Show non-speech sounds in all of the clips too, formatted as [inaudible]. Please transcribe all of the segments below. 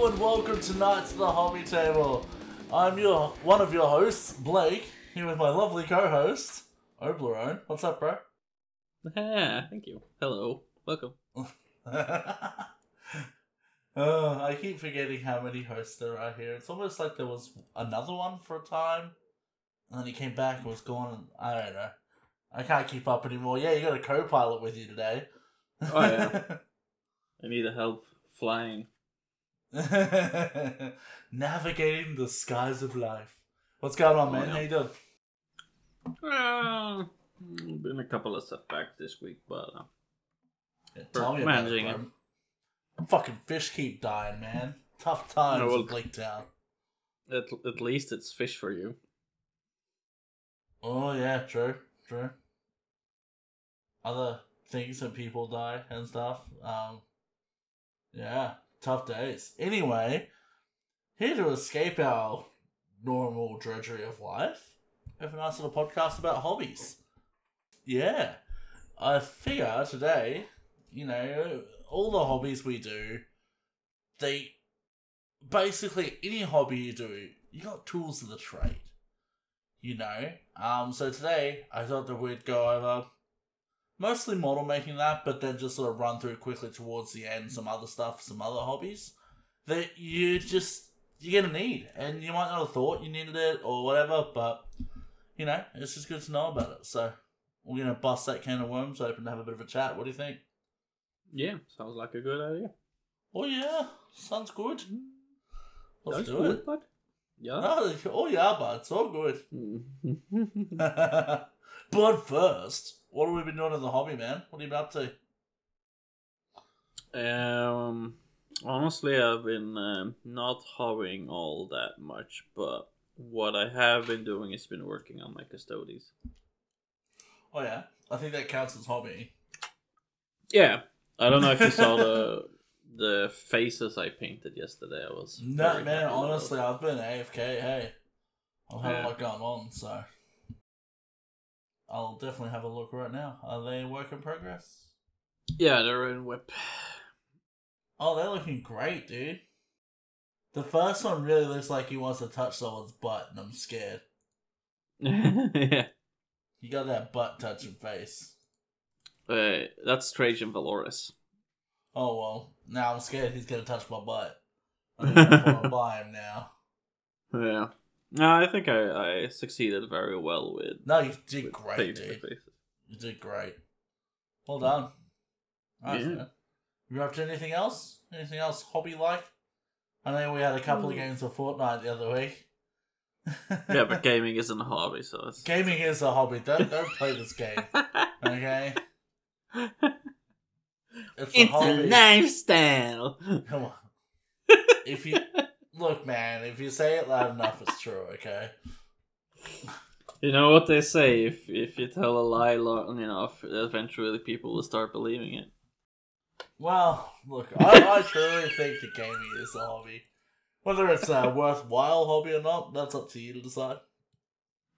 Hello and welcome tonight to the Hobby Table. I'm your one of your hosts, Blake, here with my lovely co-host, Oblerone. What's up, bro? [laughs] Yeah, thank you. Hello. Welcome. oh, [laughs] I keep forgetting how many hosts there are here. It's almost like there was another one for a time, and then he came back and was gone. And I don't know. I can't keep up anymore. Yeah, you got a co-pilot with you today. Oh, yeah. [laughs] I need to help flying. [laughs] Navigating the skies of life. What's going on, Oh, man? yeah. How you doing? Uh, been a couple of setbacks this week, but uh, Yeah, tell me about it, bro. Fucking fish keep dying, man. Tough times No, well- in Blake Town. at, at least it's fish for you. Oh yeah, true, true. Other things and people die and stuff. Um, yeah, tough days. Anyway, here to escape our normal drudgery of life, have a nice little podcast about hobbies. Yeah, I figure today, you know, all the hobbies we do, they basically any hobby you do, you got tools of the trade you know. Um, so today I thought that we'd go over mostly model making that, but then just sort of run through quickly towards the end some other stuff, some other hobbies that you just you're gonna need, and you might not have thought you needed it or whatever, but you know it's just good to know about it. So we're gonna bust that can of worms open to have a bit of a chat. What do you think? Yeah, sounds like a good idea. Oh yeah, sounds good. Let's do good, it. bud. Yeah. Oh, oh yeah, bud, it's all good. Mm. [laughs] [laughs] but first, what have we been doing in the hobby, man? What have you been up to? um, honestly, I've been um, not hobbying all that much, but what I have been doing is been working on my Custodes. Oh yeah, I think that counts as hobby. Yeah, I don't know if you saw the [laughs] the faces I painted yesterday. I was No, man. Honestly. I've been AFK. Hey, I've had a lot going on, so I'll definitely have a look right now. Are they a work in progress? yeah, they're in whip. Oh, they're looking great, dude. The first one really looks like he wants to touch someone's butt, and I'm scared. [laughs] yeah, You got that butt touching face. uh, that's Trajan Valoris. Oh well, now I'm scared he's gonna touch my butt. I'm gonna buy him now. Yeah, no, I think I, I succeeded very well with. No, you did with great, dude. You did great. Well done. Nice, Yeah. You up to anything else? Anything else hobby like? I know we had a couple of Mm. games of Fortnite the other week. Yeah, but [laughs] gaming isn't a hobby, so it's. gaming is a hobby. Don't don't play this game. [laughs] Okay, it's a hobby. lifestyle. Come on. [laughs] If you look, man, if you say it loud enough, it's true. Okay. [laughs] You know what they say: if if you tell a lie long enough, eventually people will start believing it. Well, look, I, I truly think that gaming is a hobby. Whether it's a worthwhile hobby or not, that's up to you to decide.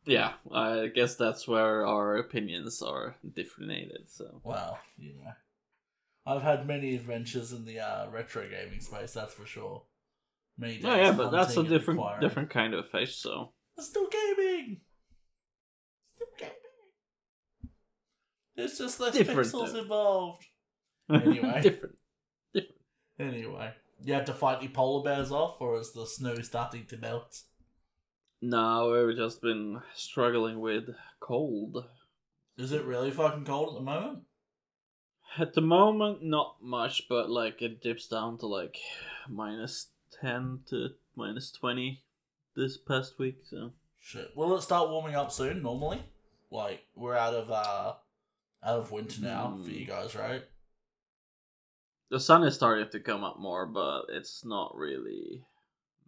Yeah, I guess that's where our opinions are differentiated. So Well, you know, I've had many adventures in the uh, retro gaming space. That's for sure. Many oh yeah, but that's a different different kind of fish. So It's still gaming. Still gaming. It's just less Different, pixels though. involved. [laughs] Anyway. Different, different. Anyway, you have to fight the polar bears off, or is the snow starting to melt? No, we've just been struggling with cold. Is it really fucking cold at the moment? At the moment, not much, but like it dips down to like minus ten to minus twenty this past week. So Shit. Will it start warming up soon? Normally, like we're out of uh out of winter now for Hmm. you guys, right? the sun is starting to come up more, but it's not really,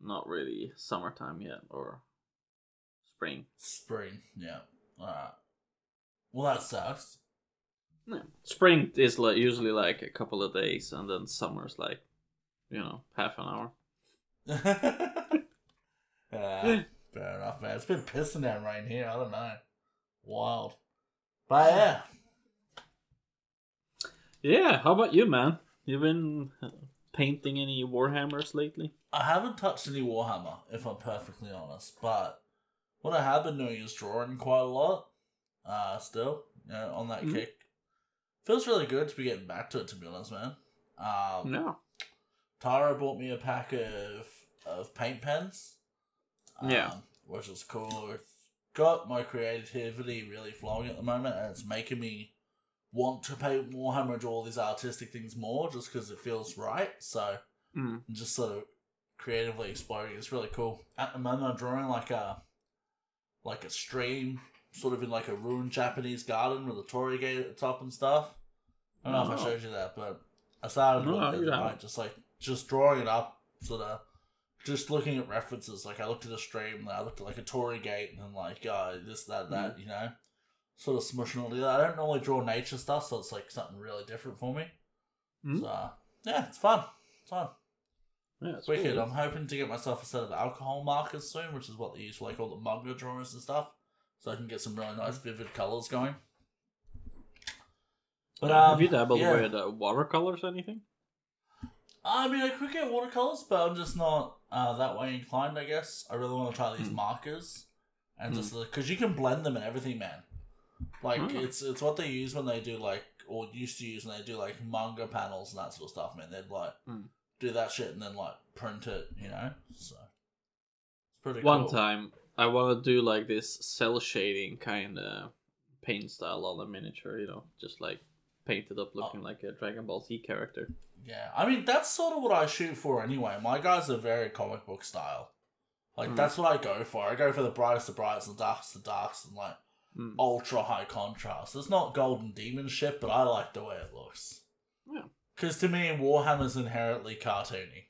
not really summertime yet or spring. Spring. Yeah. Alright. Well, that sucks. Yeah. Spring is like usually like a couple of days, and then summer's like, you know, half an hour. [laughs] yeah, fair enough, man. It's been pissing down rain here. I don't know. Wild. But yeah. Yeah, how about you, man? You've been painting any Warhammers lately? I haven't touched any Warhammer, if I'm perfectly honest, but what I have been doing is drawing quite a lot. Uh, still, you know, on that Mhm. kick. Feels really good to be getting back to it, to be honest, man. Um, No. Tara bought me a pack of of paint pens. Um, Yeah. Which is cool. It's got my creativity really flowing at the moment, and it's making me want to paint Warhammer and do all these artistic things more, just because it feels right. So Mm. and just sort of creatively exploring. It's really cool. At the moment, I'm drawing like a like a stream, sort of in like a ruined Japanese garden with a torii gate at the top and stuff. I don't know if I Oh. showed you that, but I started No, it, right, just like just drawing it up, sort of just looking at references. Like I looked at a stream, and I looked at like a torii gate, and then like uh, this, that, that, you know, sort of smushing all together. I don't normally draw nature stuff, so it's like something really different for me. Mm. So yeah, it's fun. It's fun. Yeah, it's Wicked. cool. I'm hoping to get myself a set of alcohol markers soon, which is what they use for like all the manga drawings and stuff. So I can get some really nice vivid colours going. But um, Have you dabbled yeah. with uh, watercolors or anything? I mean, I could get watercolors, but I'm just not uh, that way inclined. I guess I really want to try these Hmm. markers, and Hmm. just because you can blend them and everything, man. Like Hmm. it's it's what they use when they do like or used to use when they do like manga panels and that sort of stuff. Man, they'd like Hmm. do that shit and then like print it, you know. So it's pretty cool. One cool. time, I want to do like this cell shading kind of paint style on a miniature, you know, just like paint it up looking like a Dragon Ball Z character. Yeah, I mean that's sort of what I shoot for anyway. My guys are very comic book style. Like Hmm. that's what I go for. I go for the brightest of brights and the darkest of darks and like Mm. ultra high contrast. It's not golden demon shit, but I like the way it looks. Yeah. Because to me, Warhammer's inherently cartoony.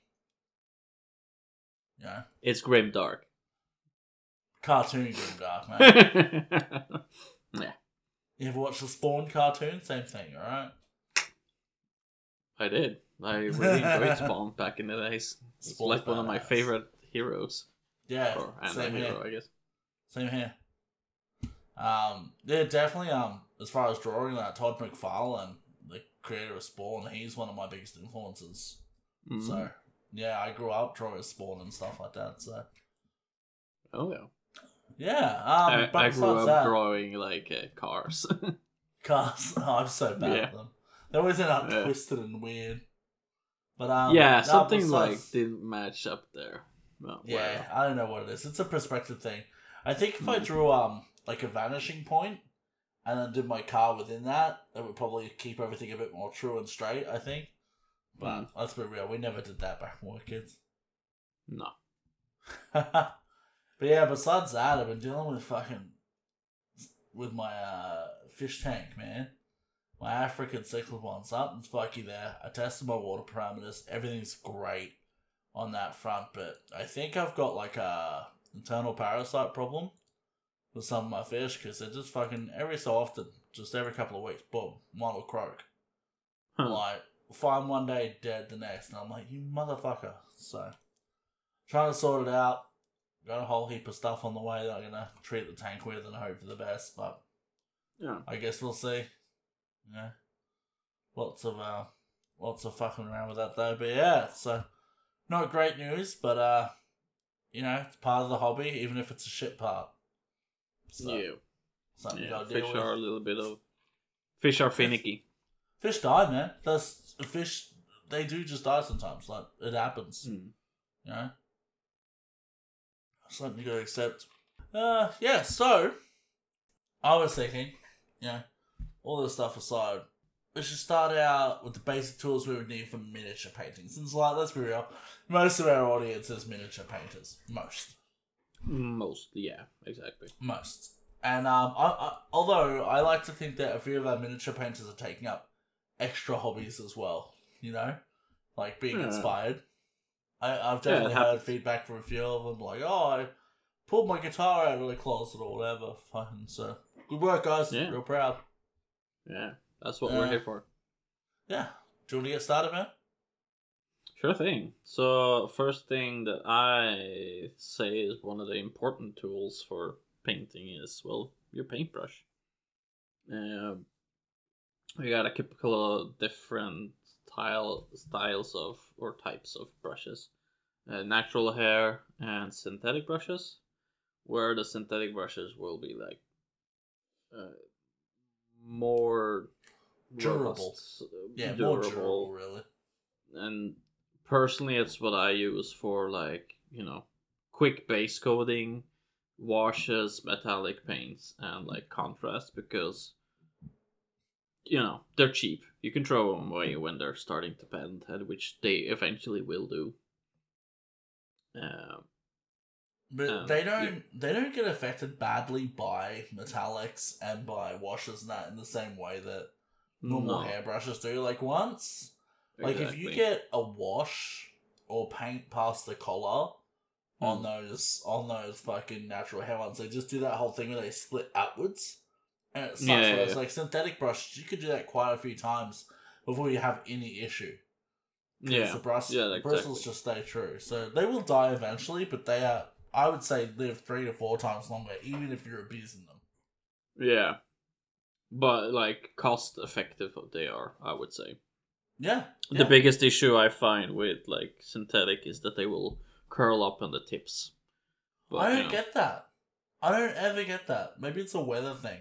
Yeah, It's grim dark. cartoon grimdark, man. [laughs] yeah, you ever watch the Spawn cartoon? Same thing, alright? I did. I really enjoyed [laughs] Spawn back in the days. It's like one of my favorite heroes, Yeah, or same here. I guess. Same here. Um, yeah, definitely. Um, as far as drawing that, Todd McFarlane, the creator of Spawn, he's one of my biggest influences. Mm. So yeah, I grew up drawing Spawn and stuff like that. So Oh yeah. Yeah. Um, I, I grew up that, drawing like uh, cars. [laughs] cars. [laughs] Oh, I'm so bad Yeah. at them. They always end up Yeah. twisted and weird. But um, yeah, something like didn't match up there. Well, Yeah. I don't know what it is. It's a perspective thing. I think if I Mm. drew um like a vanishing point and then did my car within that, it would probably keep everything a bit more true and straight. I think. But Mm. let's be real, we never did that back when we were kids. No. [laughs] but yeah, besides that, I've been dealing with fucking with my uh fish tank, man. My African cyclopon, something's fucky there. I tested my water parameters. Everything's great on that front, but I think I've got like a internal parasite problem with some of my fish because they're just fucking every so often, just every couple of weeks, boom, one will croak. Huh. Like find one day dead the next, and I'm like, you motherfucker. So trying to sort it out. Got a whole heap of stuff on the way that I'm gonna treat the tank with and hope for the best, but Yeah. I guess we'll see. Yeah. Lots of uh lots of fucking around with that though. But yeah, so not great news, but uh you know, it's part of the hobby, even if it's a shit part. So yeah. something you Yeah. Fish with. are a little bit of. Fish are finicky. Fish die, man. That's fish they do just die sometimes. Like it happens. Mm. You know? Something you gotta accept. Uh yeah, so I was thinking, you know, all this stuff aside, we should start out with the basic tools we would need for miniature painting. Since like let's be real, most of our audience is miniature painters. Most. Most. Yeah. Exactly. Most. And um I, I although I like to think that a few of our miniature painters are taking up extra hobbies as well, you know? Like being Yeah. inspired. I, I've Yeah, definitely heard feedback from a few of them, like, oh, I pulled my guitar out of the closet or whatever. Fucking so good work, guys. Yeah. Real proud. Yeah. That's what Uh, we're here for. Yeah. Do you want to get started, man? Sure thing. So first thing that I say is one of the important tools for painting is well your paintbrush. Um, we got a couple of different style styles of or types of brushes, uh, natural hair and synthetic brushes, where the synthetic brushes will be like uh, more Durable. robust, uh, Yeah, more durable, really. and personally it's what i use for like you know quick base coating washes metallic paints and like contrast because you know they're cheap you can throw them away when they're starting to bend and which they eventually will do um, But Um, they don't they don't get affected badly by metallics and by washes and that in the same way that normal no, hairbrushes do. Like once like if you get a wash or paint past the collar on Hmm. those on those fucking natural hair ones, they just do that whole thing where they split outwards. And it sucks. Yeah, yeah, Whereas like synthetic brushes, you could do that quite a few times before you have any issue. yeah the brush, yeah, the bristles exactly. just stay true. So they will die eventually, but they are, I would say, live three to four times longer, even if you're abusing them. yeah but like cost effective they are i would say Yeah. The biggest issue I find with like synthetic is that they will curl up on the tips. But, I don't know, get that. I don't ever get that. Maybe it's a weather thing.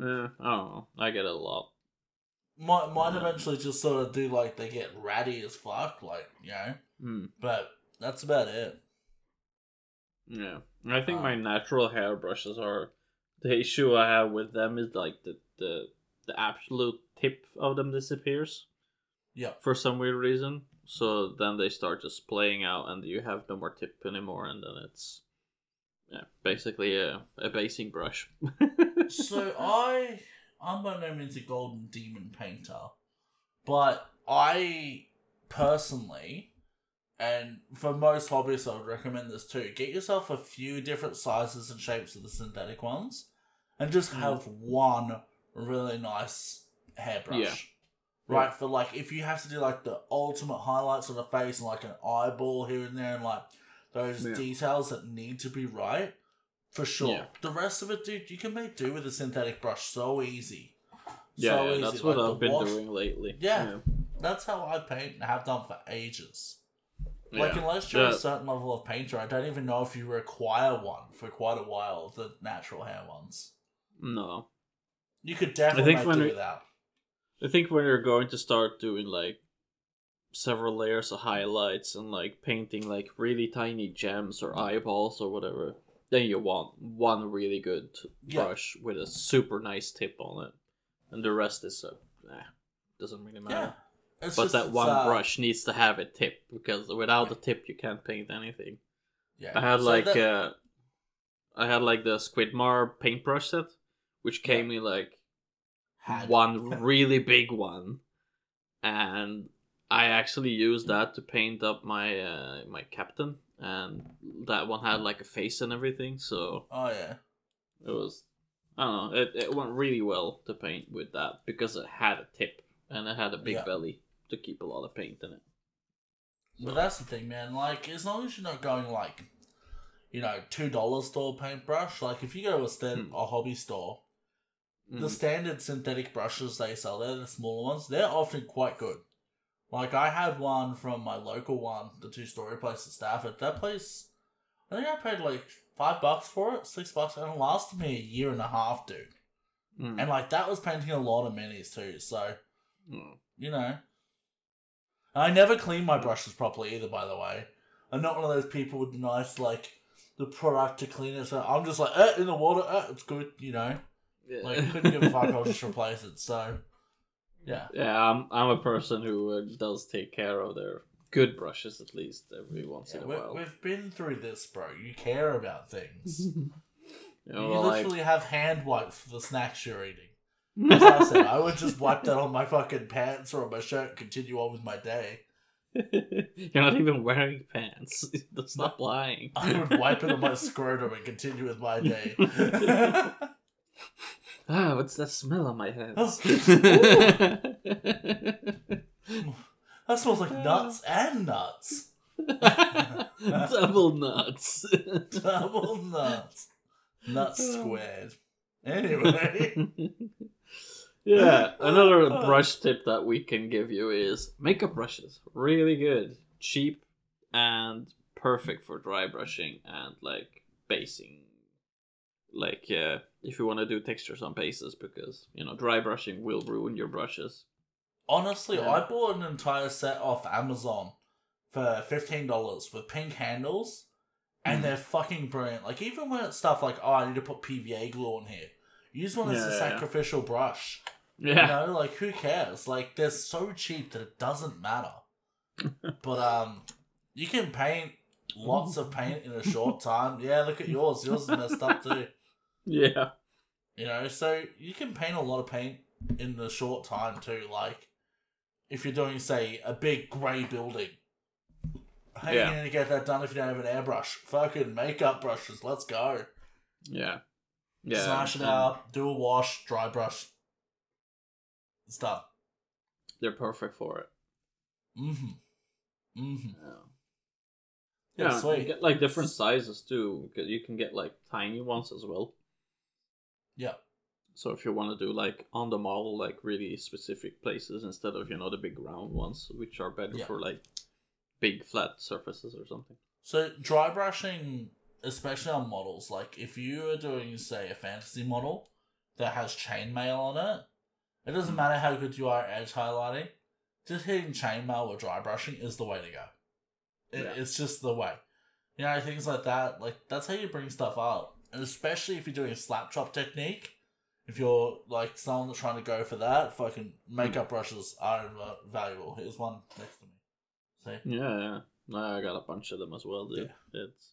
Eh, I don't know. I get it a lot. Might, might Yeah. eventually just sort of do like they get ratty as fuck, like, you know? Hmm. But that's about it. Yeah, I think Um, my natural hair brushes are the issue I have with them is like the the the absolute tip of them disappears Yeah. for some weird reason. So then they start just playing out, and you have no more tip anymore, and then it's yeah, basically a a basing brush. [laughs] so I I'm by no means a golden demon painter, but I personally, and for most hobbyists, I would recommend this too. Get yourself a few different sizes and shapes of the synthetic ones, and just Mm. have one really nice hairbrush. Yeah. Right, for like if you have to do like the ultimate highlights on the face and like an eyeball here and there and like those Yeah. details that need to be right, for sure. Yeah. The rest of it, dude, you can make do with a synthetic brush so easy. yeah, so yeah, easy. that's what I've been wash- doing lately. Yeah. That's how I paint and have done for ages. Like Yeah. unless you're a certain level of painter, I don't even know if you require one for quite a while. The natural hair ones, No. you could definitely think when do we- without. I think when you're going to start doing like several layers of highlights and like painting like really tiny gems or eyeballs or whatever, then you want one really good Yeah. brush with a super nice tip on it, and the rest is uh, eh, doesn't really matter. Yeah, But just- that one uh, brush needs to have a tip because without the tip you can't paint anything. Yeah, I had So like that- uh, I had like the Squidmar paintbrush set, which came in like had- one really big one, and I actually used that to paint up my uh, my captain, and that one had like a face and everything, so Oh yeah. it was I don't know, it, it went really well to paint with that because it had a tip and it had a big Yeah. belly to keep a lot of paint in it. But that's the thing, man. Like, as long as you're not going like, you know, two dollar store paintbrush. Like, if you go to a stand, Hmm. a hobby store, the Mm. standard synthetic brushes they sell, they're the smaller ones. They're often quite good. Like, I had one from my local one, the two story place at Stafford. That place, I think I paid like five bucks for it, six bucks, and it lasted me a year and a half, dude. Mm. And like that was painting a lot of minis too. So Mm. you know. I never clean my brushes properly either, by the way. I'm not one of those people with the nice, like, the product to clean it. So I'm just like, eh, in the water, eh, it's good, you know. Like, couldn't give a fuck, I'll just replace it. So, yeah. Yeah, I'm I'm a person who uh, does take care of their good brushes at least every once yeah in a while. we've been through this, bro. You care about things. [laughs] You you know, like- literally have hand wipes for the snacks you're eating. [laughs] As I said, I would just wipe that on my fucking pants or on my shirt and continue on with my day. [laughs] You're not even wearing pants. Stop lying. I would wipe it on my scrotum and continue with my day. Ah, what's that smell on my hands? [laughs] That smells like nuts and nuts. [laughs] Double nuts. [laughs] Double nuts. Nuts squared. Anyway. Yeah, another brush tip that we can give you is makeup brushes. Really good, cheap, and perfect for dry brushing and like basing. Like, yeah, if you want to do textures on bases, because you know dry brushing will ruin your brushes. Honestly, Yeah. I bought an entire set off Amazon for fifteen dollars with pink handles, and Mm. they're fucking brilliant. Like even when it's stuff like, oh, I need to put PVA glue on here. Use one as a yeah, yeah. sacrificial brush. Yeah, You know, like who cares? Like they're so cheap that it doesn't matter. [laughs] but um, you can paint lots of paint in a short time. Yeah, look at yours. Yours is messed up too. Yeah, You know, so you can paint a lot of paint in a short time too. Like if you're doing, say, a big grey building. How are Yeah. you gonna get that done if you don't have an airbrush? Fucking makeup brushes. Let's go. yeah, yeah. Smash it and out. Do a wash. Dry brush. It's done. They're perfect for it. Mm-hmm. Mm-hmm. Yeah. Yeah, Yeah, sweet. you get like different sizes too. 'cause You can get like tiny ones as well. Yeah. So if you want to do like on the model, like really specific places instead of you know the big round ones, which are better Yeah. for like big flat surfaces or something. So dry brushing, especially on models, like if you are doing, say, a fantasy model that has chainmail on it, it doesn't matter how good you are at edge highlighting. Just hitting chainmail with dry brushing is the way to go. It, Yeah. It's just the way. You know, things like that. Like that's how you bring stuff up, and especially if you're doing a slap chop technique. If you're like someone that's trying to go for that, fucking makeup brushes are inv- valuable. Here's one next to me. See. Yeah, yeah. No, I got a bunch of them as well, dude. It's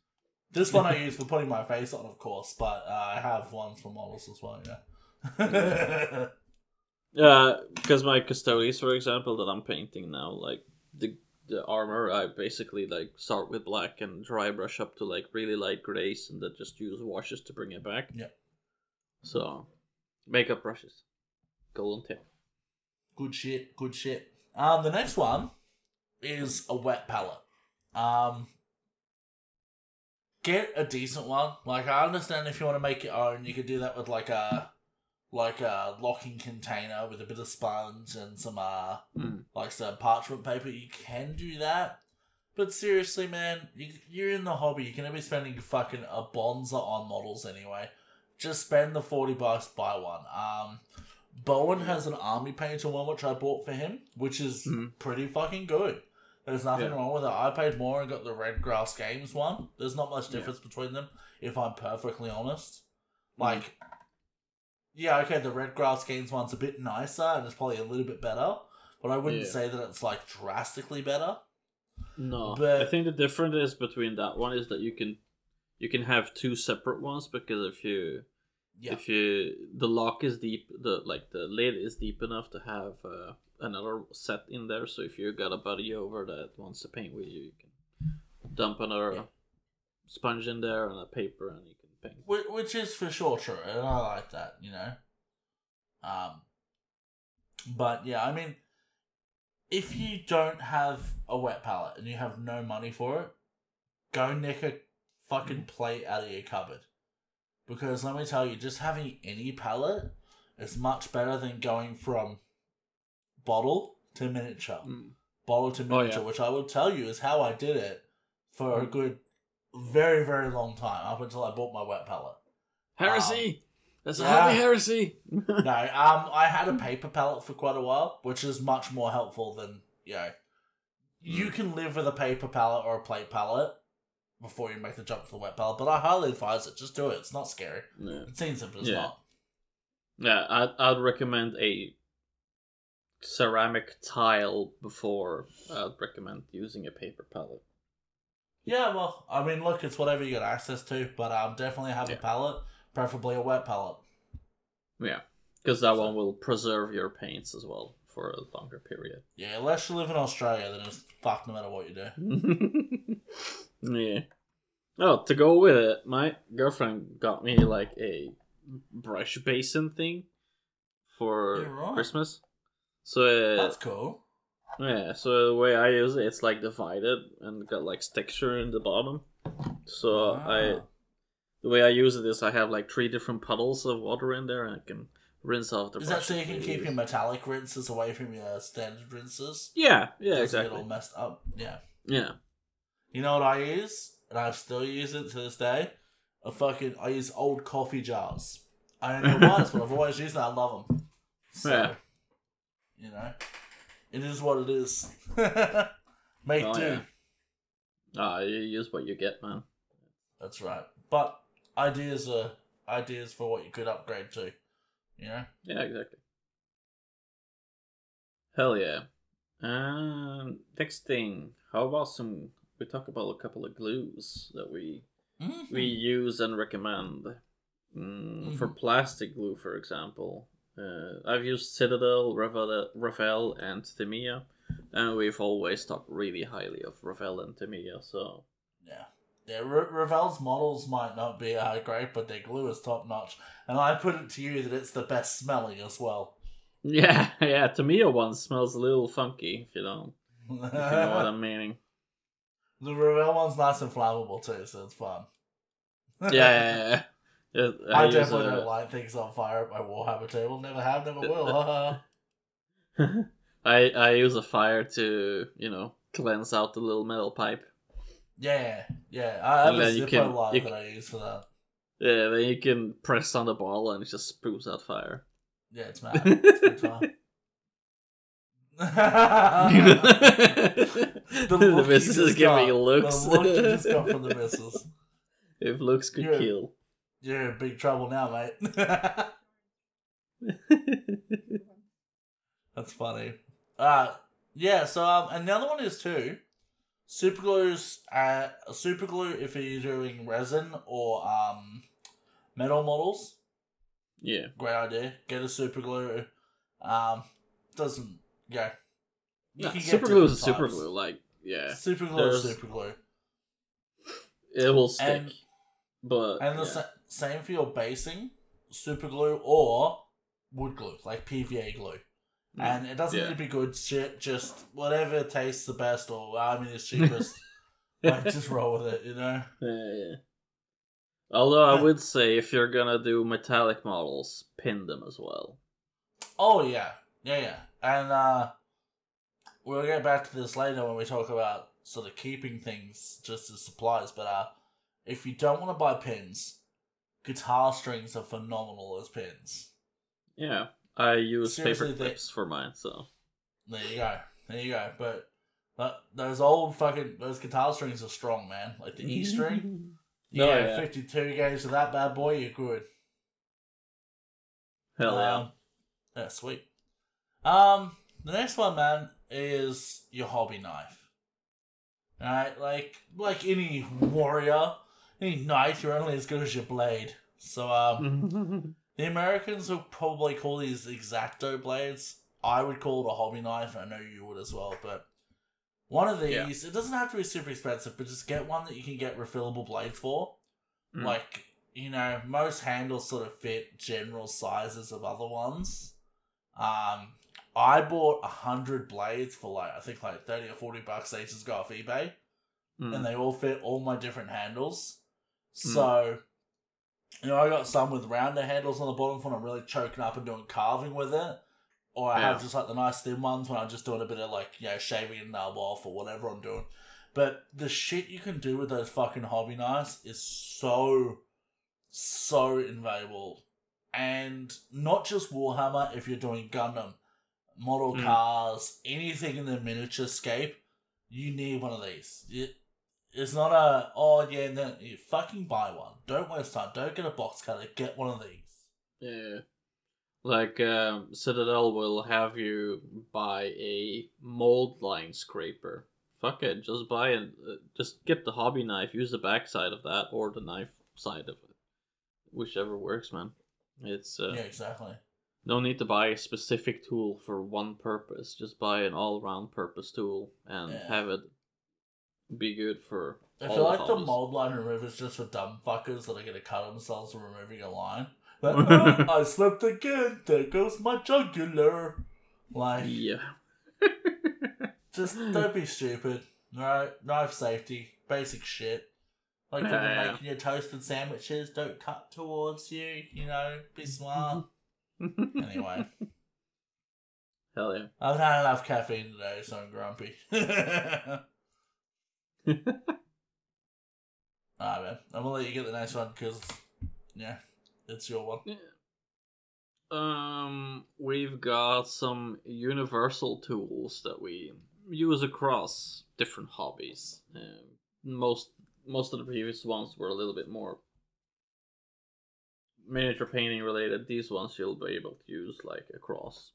This one I [laughs] use for putting my face on, of course, but uh, I have ones for models as well. Yeah. Yeah, [laughs] because my Custodes, for example, that I'm painting now, like the the armor, I basically like start with black and dry brush up to like really light grays, and then just use washes to bring it back. Yeah. So, makeup brushes, golden tip. good shit. Good shit. Um, the next one is a wet palette. Um, get a decent one. Like I understand if you want to make your own, you could do that with like a like a locking container with a bit of sponge and some uh Mm. like some parchment paper. You can do that. But seriously, man, you, you're in the hobby. You're gonna be spending fucking a bonza on models anyway. Just spend the forty bucks, buy one. Um, Bowen has an army painter one which I bought for him, which is Mhm. pretty fucking good. There's nothing Yeah. wrong with it. I paid more and got the Redgrass Games one. There's not much Yeah. difference between them, if I'm perfectly honest. Like, yeah, okay, the Redgrass Games one's a bit nicer and it's probably a little bit better, but I wouldn't Yeah. say that it's like drastically better. No, But- I think the difference is between that one is that you can you can have two separate ones because if you Yeah. if you the lock is deep the like the lid is deep enough to have uh, another set in there so if you got a buddy over that wants to paint with you you can dump another Yeah. sponge in there and a paper and you paint Which is for sure true, and I like that, you know. Um, but yeah, I mean, if you don't have a wet palette and you have no money for it, go nick a fucking plate out of your cupboard. Because let me tell you, just having any palette is much better than going from bottle to miniature. Mm. Bottle to Oh, miniature, yeah. which I will tell you is how I did it for a good, very, very long time, up until I bought my wet palette. heresy that's a yeah. heavy heresy [laughs] no, um, I had a paper palette for quite a while, which is much more helpful than you know. You can live with a paper palette or a plate palette before you make the jump to the wet palette, but I highly advise it. Just do it. It's not scary. yeah. It seems simple, it's Yeah. not. Yeah, I'd, I'd recommend a ceramic tile before I'd recommend using a paper palette. Yeah, well, I mean, look, it's whatever you got access to, but um, definitely have Yeah. a palette, preferably a wet palette. Yeah, because that So- one will preserve your paints as well for a longer period. Yeah, unless you live in Australia, then it's fuck no matter what you do. [laughs] yeah. Oh, to go with it, my girlfriend got me like a brush basin thing for right. Christmas. So uh, That's cool. Yeah, so the way I use it, it's like divided and got like texture in the bottom. So I, Ah. the way I use it is I have like three different puddles of water in there, and I can rinse off the Is that so you can keep your metallic rinses away from your standard rinses? Yeah, yeah, Doesn't exactly. Get all messed up. Yeah. Yeah. You know what I use, and I still use it to this day. A fucking I use old coffee jars. I don't know why, but I've [laughs] always used them. I love them. So, Yeah. You know, it is what it is. [laughs] Make Oh, do. yeah. Ah, you use what you get, man. That's right. But ideas are ideas for what you could upgrade to. You know. Yeah, exactly. Hell yeah. Um, next thing, how about some? We talk about a couple of glues that we Mhm. we use and recommend. Mm, For Mhm. plastic glue, for example, uh, I've used Citadel, Revell, Revell, and Tamiya, and we've always talked really highly of Revell and Tamiya. So Yeah. Yeah, Re- Revell's models might not be uh, great, but their glue is top notch. And I put it to you that it's the best smelling as well. [laughs] yeah, yeah, Tamiya one smells a little funky if you don't, if you know what I'm [laughs] meaning. The Revell one's nice and flammable too, so it's fun. Yeah, yeah, [laughs] yeah. Yeah uh, I, use definitely a- don't light things on fire at my Warhammer table. Never have, never will. [laughs] [laughs] I I use a fire to you know cleanse out the little metal pipe. yeah, yeah. I have And a Zippo light that can- I use for that. Yeah, then you can press on the ball and it just spews out fire. Yeah, it's [laughs] mad. It's a the look you missus is giving got- looks. The look you just got from the missus. if looks could Yeah. kill. You're in big trouble now, mate. [laughs] That's funny. Uh yeah, so um and the other one is too. Super glues uh super glue if you're doing resin or um metal models. yeah. Great idea. Get a super glue. Um doesn't yeah. You Nah, can get super glue is a super glue. Like, yeah, Super glue is super glue. it will stick. And- but And the yeah. sa- same for your basing, super glue or wood glue, like PVA glue. Mm, And it doesn't yeah. need to be good shit, just whatever tastes the best or I mean it's cheapest. [laughs] like just roll with it, you know? Yeah, yeah. Although I would say if you're gonna do metallic models, pin them as well. Oh yeah. Yeah, yeah. And uh we'll get back to this later when we talk about sort of keeping things just as supplies, but uh if you don't want to buy pins, guitar strings are phenomenal as pins. Yeah, I use Seriously, paper they- clips for mine, so There you go. There you go. But but those old fucking those guitar strings are strong, man. Like the E [laughs] string. You Oh, yeah. fifty two games of that bad boy, you're good. Hell yeah. Um, yeah, sweet. Um, the next one, man, is your hobby knife. Alright, like like any warrior, any knight, you're only as good as your blade. So um, [laughs] the Americans will probably call these X-Acto blades. I would call it a hobby knife. I know you would as well, but one of these. Yeah. It doesn't have to be super expensive, but just get one that you can get refillable blades for. Mm. Like you know, most handles sort of fit general sizes of other ones. Um, I bought a hundred blades for like I think like thirty or forty bucks. They just go off eBay Mm. and they all fit all my different handles. Hmm. So, you know, I got some with rounder handles on the bottom for when I'm really choking up and doing carving with it. Or I have just like the nice thin ones when I'm just doing a bit of like, you know, shaving a nail off or whatever I'm doing. But the shit you can do with those fucking hobby knives is so, so invaluable. And not just Warhammer, if you're doing Gundam, model Mm. cars, anything in the miniature scape, you need one of these. It, it's not a, oh yeah, no, you fucking buy one. Don't waste time. Don't get a box cutter. Get one of these. Yeah. Like um, Citadel will have you buy a mold line scraper. Fuck it, just buy and uh, just get the hobby knife. Use the back side of that or the knife side of it, whichever works, man. It's uh, yeah, exactly. no need to buy a specific tool for one purpose. Just buy an all-round purpose tool and Yeah. have it be good for. I feel like the hobbies. mold line remover is just for dumb fuckers that are gonna cut themselves from removing a line. [laughs] Like, "Oh, I slipped again. There goes my jugular. Like, Yeah. [laughs] just don't be stupid. Right? Knife safety, basic shit. Like when Yeah, you're making your toasted sandwiches, don't cut towards you. You know, be smart. [laughs] Anyway, Hell yeah. I've had enough caffeine today, so I'm grumpy. Alright, man. I'm gonna let you get the next one because, yeah, it's your one. Um, we've got some universal tools that we use across different hobbies. Um, most most of the previous ones were a little bit more miniature painting related. These ones you'll be able to use like across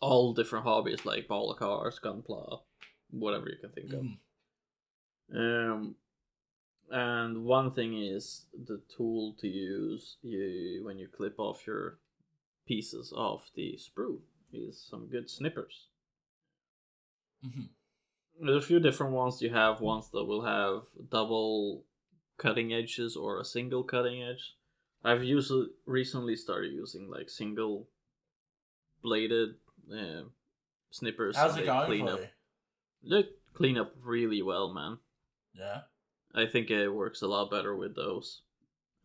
all different hobbies, like ball cars, gunpla, whatever you can think of. Mm. Um, and one thing is the tool to use you when you clip off your pieces of the sprue is some good snippers. Mhm. There's a few different ones. You have ones that will have double cutting edges or a single cutting edge. I've used recently started using like single bladed uh, snippers. How's it going clean for up. you? They clean up really well, man. Yeah. I think it works a lot better with those.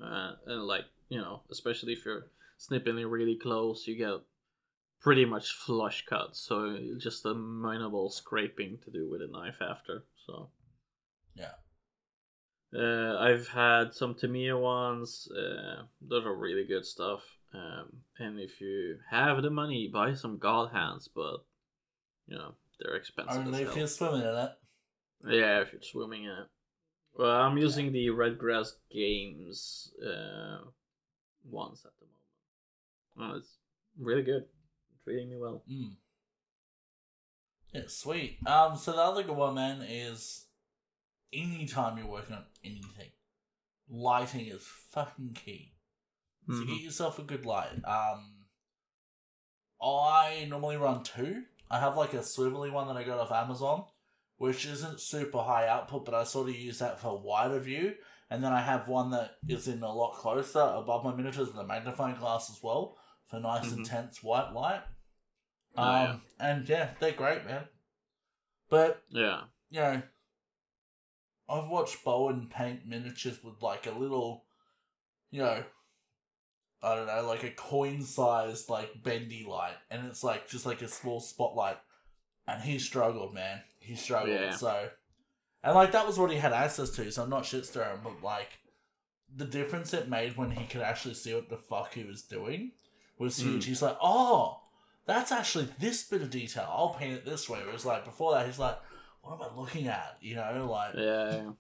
Uh, and like, you know, especially if you're snipping it really close, you get pretty much flush cuts. So just a minimal scraping to do with a knife after. So Yeah. uh, I've had some Tamiya ones. Uh, those are really good stuff. Um, and if you have the money, buy some God hands. But you know they're expensive. Only if hell. you're swimming in it. Yeah, if you're swimming in it. Well, I'm using the Redgrass Games uh, ones at the moment. Oh, it's really good. Treating me well. Mm. Yeah, sweet. Um, so the other good one, man, is anytime you're working on anything, lighting is fucking key. So Mhm. get yourself a good light. Um, I normally run two. I have like a swivelly one that I got off Amazon, which isn't super high output, but I sort of use that for wider view. And then I have one that is in a lot closer above my miniatures with a magnifying glass as well for nice Mhm. intense white light. Oh, Um, yeah. and yeah, they're great, man. But Yeah. you know, I've watched Bowen paint miniatures with like a little, you know, I don't know, like a coin sized like bendy light, and it's like just like a small spotlight. And he struggled, man. He struggled. Yeah. So, and like that was what he had access to. So I'm not shit stirring, but like the difference it made when he could actually see what the fuck he was doing was huge. Mm. He's like, oh, that's actually this bit of detail. I'll paint it this way. Whereas like before that, he's like, what am I looking at? You know, like Yeah.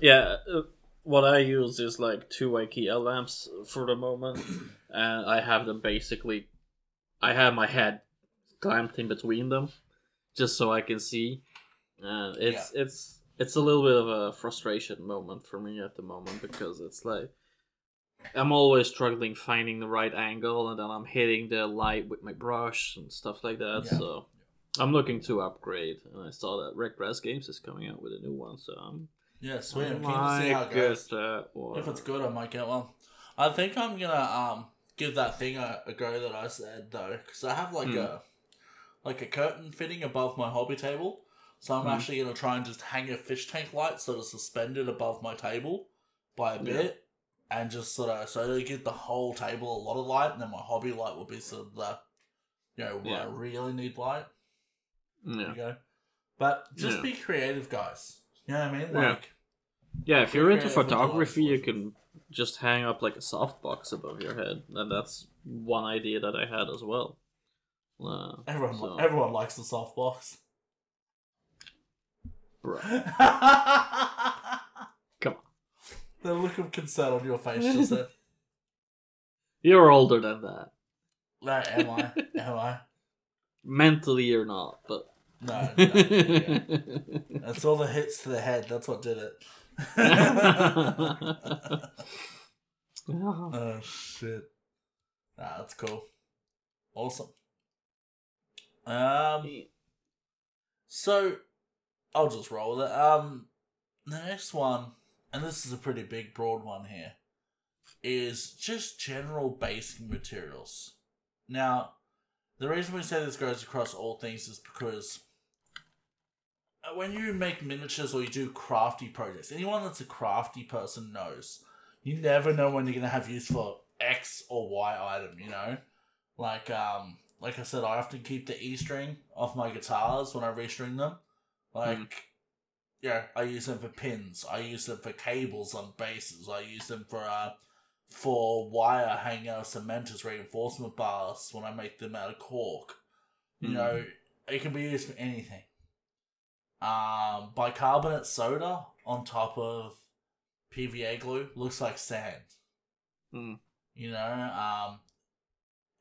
Yeah. uh, what I use is like two IKEA lamps for the moment, [clears throat] and I have them basically. I have my head clamped in between them, just so I can see. And it's it's it's a little bit of a frustration moment for me at the moment because it's like I'm always struggling finding the right angle, and then I'm hitting the light with my brush and stuff like that. Yeah. So I'm looking to upgrade, and I saw that Redgrass Games is coming out with a new one, so I'm yeah, sweet. I'm keen to see how it goes. that one. If it's good, I might get one. I think I'm gonna um give that thing a, a go that I said though, because I have like Hmm. a like a curtain fitting above my hobby table. So I'm Hmm. actually gonna try and just hang a fish tank light sort of suspended above my table by a Yeah. bit, and just sort of so to give the whole table a lot of light, and then my hobby light will be sort of the you know where I Yeah. really need light. There yeah. you go. But just Yeah. be creative, guys. You know what I mean? Yeah. Like Yeah, if you're into creative with a lot of photography, you can just hang up like a softbox above your head, and that's one idea that I had as well. Uh, everyone, so- everyone likes the softbox. bro, [laughs] come on, The look of concern on your face just then. [laughs] you're older than that. No, am I? Am I? Mentally, you're not, but No, no. [laughs] yeah. That's all the hits to the head. That's what did it. oh shit! Nah, that's cool. Awesome. Um. So, I'll just roll with it. Um, the next one, and this is a pretty big, broad one here, is just general basing materials. Now, the reason we say this goes across all things is because uh, when you make miniatures or you do crafty projects, anyone that's a crafty person knows you never know when you're going to have use for X or Y item, you know? Like um like I said, I often keep the E string off my guitars when I restring them. Like yeah, I use them for pins, I use them for cables on bases, I use them for uh for wire hanging out of cement as reinforcement bars when I make them out of cork. You know, it can be used for anything. Um, bicarbonate soda on top of PVA glue looks like sand. Mm. You know, um,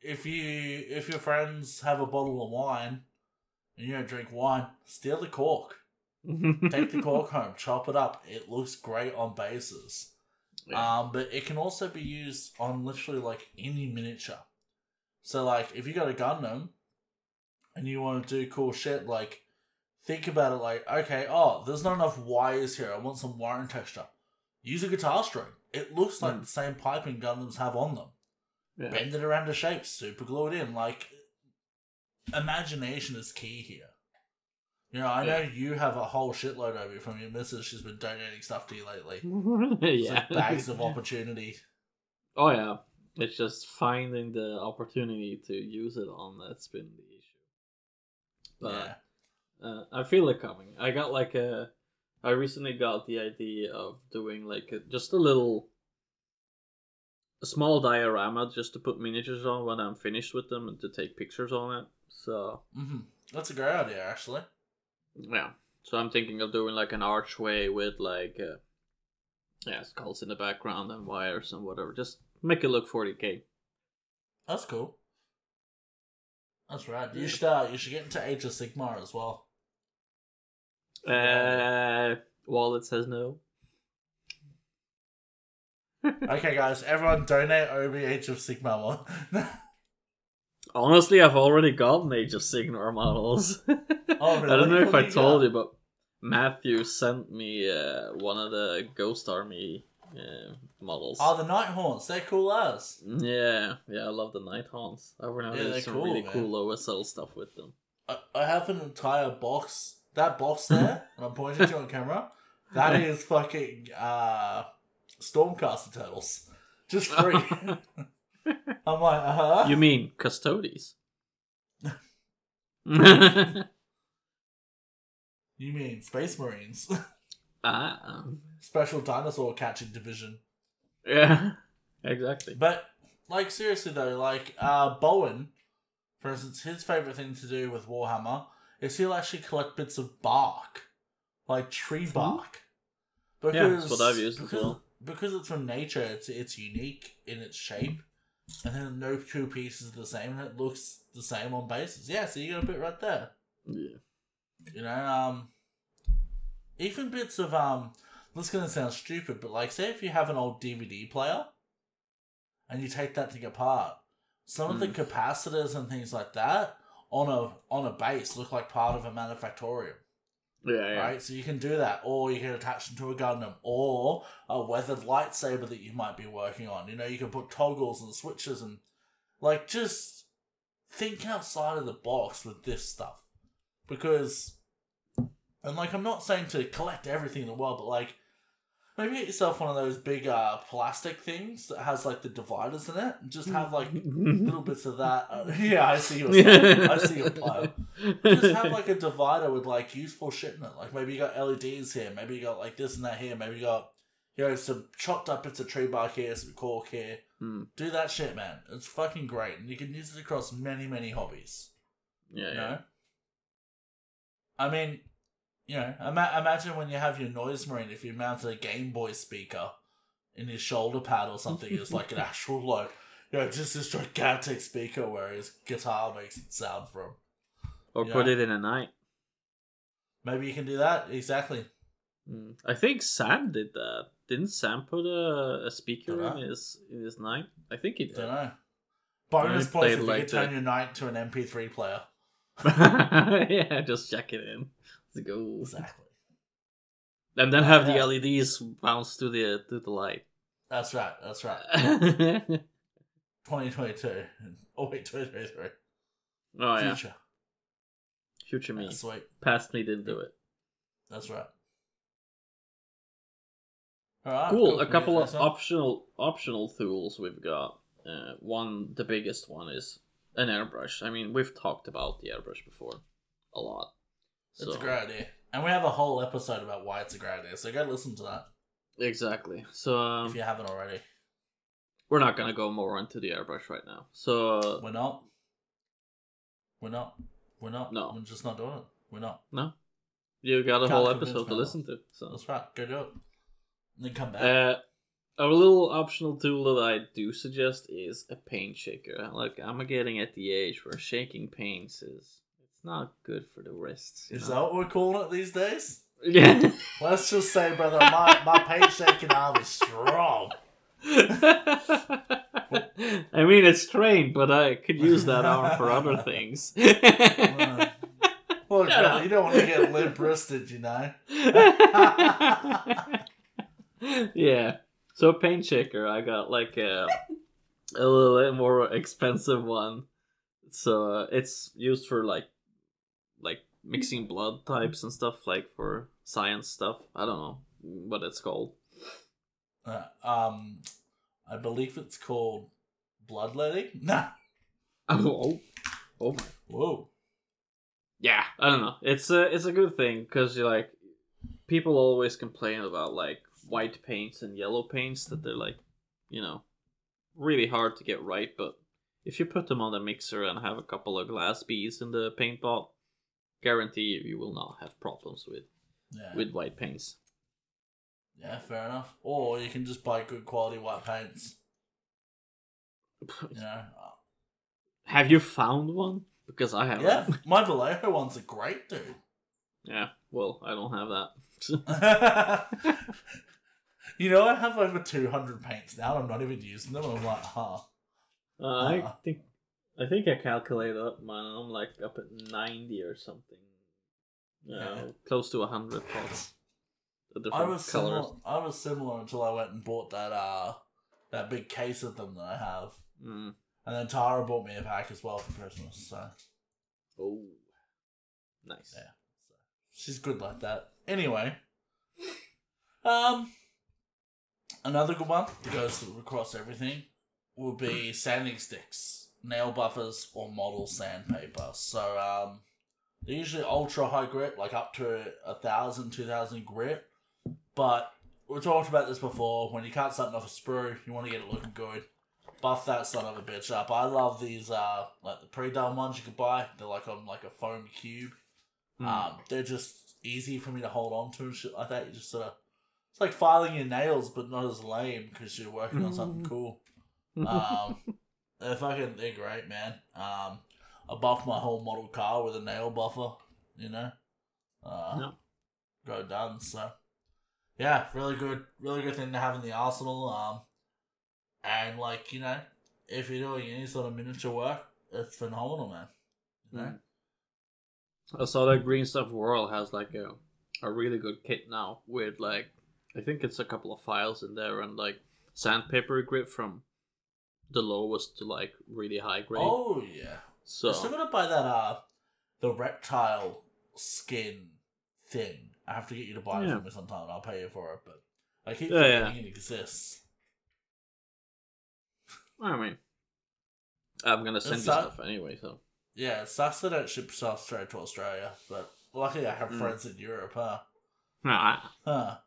if you if your friends have a bottle of wine and you don't drink wine, steal the cork. [laughs] Take the cork home, chop it up. It looks great on bases. Yeah. Um, but it can also be used on literally like any miniature. So like if you got a Gundam and you want to do cool shit, like think about it like, okay, oh, there's not enough wires here. I want some wiring texture. Use a guitar string. It looks like Mm. the same piping Gundams have on them. Yeah. Bend it around a shape, super glue it in. Like imagination is key here. You know, I know you have a whole shitload over you from your missus. She's been donating stuff to you lately. [laughs] Yeah. like bags of opportunity. Oh yeah, it's just finding the opportunity to use it on that's been the issue. But yeah. uh, I feel it coming. I got like a. I recently got the idea of doing like a, just a little, a small diorama just to put miniatures on when I'm finished with them and to take pictures on it. So hmm That's a great idea, actually. yeah, so I'm thinking of doing like an archway with like, uh, yeah, skulls in the background and wires and whatever. Just make it look 40k. That's cool. That's right. You should uh, you should get into Age of Sigmar as well. Uh, Wallet says no. Okay, guys, everyone donate Obi Age of Sigmar one. [laughs] Honestly, I've already gotten Age of Sigmar models. [laughs] Oh, [laughs] I don't know if I told you, but Matthew sent me uh, one of the Ghost Army uh, models. oh, the Night Haunts. They're cool as. Yeah, yeah, I love the Night Haunts. I've been Yeah, they're some cool, really man. cool OSL stuff with them. I, I have an entire box. That box there, and I'm pointing to on camera. That is fucking uh, Stormcast Eternals, just free. [laughs] I'm like, uh huh. you mean Custodes? [laughs] You mean Space Marines? [laughs] ah, Special Dinosaur Catching Division. yeah, exactly. But like seriously though, like uh Bowen, for instance, his favorite thing to do with Warhammer is he'll actually collect bits of bark, like tree bark. Yeah, that's what I've used as well. Because it's from nature, it's it's unique in its shape, and then no two pieces are the same, and it looks the same on bases. Yeah, so you got a bit right there. Yeah. You know, um, even bits of um, this is gonna sound stupid, but like, say if you have an old DVD player, and you take that thing apart, some of the Mm. capacitors and things like that on a on a base look like part of a manufactorium, Yeah, yeah. right? So you can do that, or you can attach them to a Gundam, or a weathered lightsaber that you might be working on. You know, you can put toggles and switches and like just think outside of the box with this stuff because and like i'm not saying to collect everything in the world but like maybe get yourself one of those big uh plastic things that has like the dividers in it. And just have like [laughs] little bits of that. [laughs] Uh, yeah i see your [laughs] i see your pile just have like a divider with like useful shit in it. Like maybe you got leds here. Maybe you got like this and that here. Maybe you got you know some chopped up bits of tree bark here some cork here. Hmm. do that shit man. It's fucking great and you can use it across many many hobbies. Yeah, you yeah. know? I mean, you know, ima- imagine when you have your noise marine, if you mounted a Game Boy speaker in his shoulder pad or something, it's like an [laughs] actual, like, you know, just this gigantic speaker where his guitar makes it sound from. Or Yeah. put it in a knight. Maybe you can do that, exactly. Mm. I think Sam did that. Didn't Sam put a, a speaker Dunno. in his in his knight? I think he did. Don't know. Bonus Yeah, points played if you could turn that. your knight to an MP3 player. [laughs] yeah, just check it in. Let's go. Exactly. And then have Yeah. the LEDs bounce to the to the light. That's right, that's right. [laughs] 2022. Oh, wait, 2023. oh yeah, Future. future me. Yeah, sweet. Past me didn't do it. That's right. Alright, cool. cool. A couple of optional optional tools we've got. uh, one the biggest one is an airbrush. I mean, we've talked about the airbrush before a lot. It's a great idea. And we have a whole episode about why it's a great idea, so go listen to that Exactly. So um, if you haven't already. we're not gonna go more into the airbrush right now. So uh, We're not. We're not. We're not. No. We're just not doing it. We're not. no, you got a Can't whole episode to listen to. So That's right. Go do it. And then come back. Uh, a little optional tool that I do suggest is a paint shaker. Like I'm getting at the age where shaking paints is it's not good for the wrists. Is know? that what we're calling it these days? Yeah. Let's just say, brother, my, my paint shaking arm is strong. [laughs] I mean, it's trained, but I could use that arm for other [laughs] things. Shut brother, up. you don't want to get limp wristed, you know? [laughs] yeah. So paint shaker, I got like a a little bit more expensive one. So uh, it's used for like like mixing blood types and stuff, like for science stuff. I don't know what it's called. Uh, um, I believe it's called bloodletting. [laughs] Nah. [laughs] Oh, oh my. Whoa. Yeah, I don't know. It's a it's a good thing because you like people always complain about like white paints and yellow paints that they're like, you know, really hard to get right. But if you put them on the mixer and have a couple of glass beads in the paint pot, guarantee you you will not have problems with Yeah. with white paints. yeah, fair enough. Or you can just buy good quality white paints. [laughs] You know. Have you found one? Because I haven't. Yeah, [laughs] my Vallejo ones are great, dude. Yeah. Well, I don't have that. [laughs] you know, I have over 200 paints now. and I'm not even using them. I'm like, huh. Uh, I Uh-uh. think I think I calculated up mine. I'm like up at ninety or something. Uh, Yeah. close to hundred pots. I was colors. similar. I was similar until I went and bought that uh that big case of them that I have, Mm. and then Tara bought me a pack as well for Christmas. So Oh, nice. Yeah. she's good like that. Anyway, um, another good one that goes across everything will be sanding sticks, nail buffers, or model sandpaper. So um, they're usually ultra high grit, like up to a thousand, two thousand grit. But we talked about this before. When you cut something off a sprue, you want to get it looking good. Buff that son of a bitch up. I love these, uh, like the pre-done ones you could buy. They're like on like a foam cube. Mm. Um, they're just easy for me to hold on to and shit like that. You just sort of, it's like filing your nails, but not as lame because you're working on something cool. [laughs] Um, they're fucking, they're great, man. Um, I buffed my whole model car with a nail buffer, you know. Uh, Yeah. Go done. So, yeah, really good, really good thing to have in the arsenal. Um, and like you know, if you're doing any sort of miniature work, it's phenomenal, man. You know? Mm. I saw that Green Stuff World has like a a really good kit now with like I think it's a couple of files in there and like sandpaper grit from the lowest to like really high grade. Oh yeah. so I'm still gonna buy that uh the reptile skin thing. I have to get you to buy it Yeah. for me sometime and I'll pay you for it, but I keep Yeah, yeah. it exists. I mean, I'm gonna send you suck- stuff anyway. So Yeah, it sucks they don't ship stuff straight to Australia, but luckily I have Mm. friends in Europe, huh? Ah, Huh.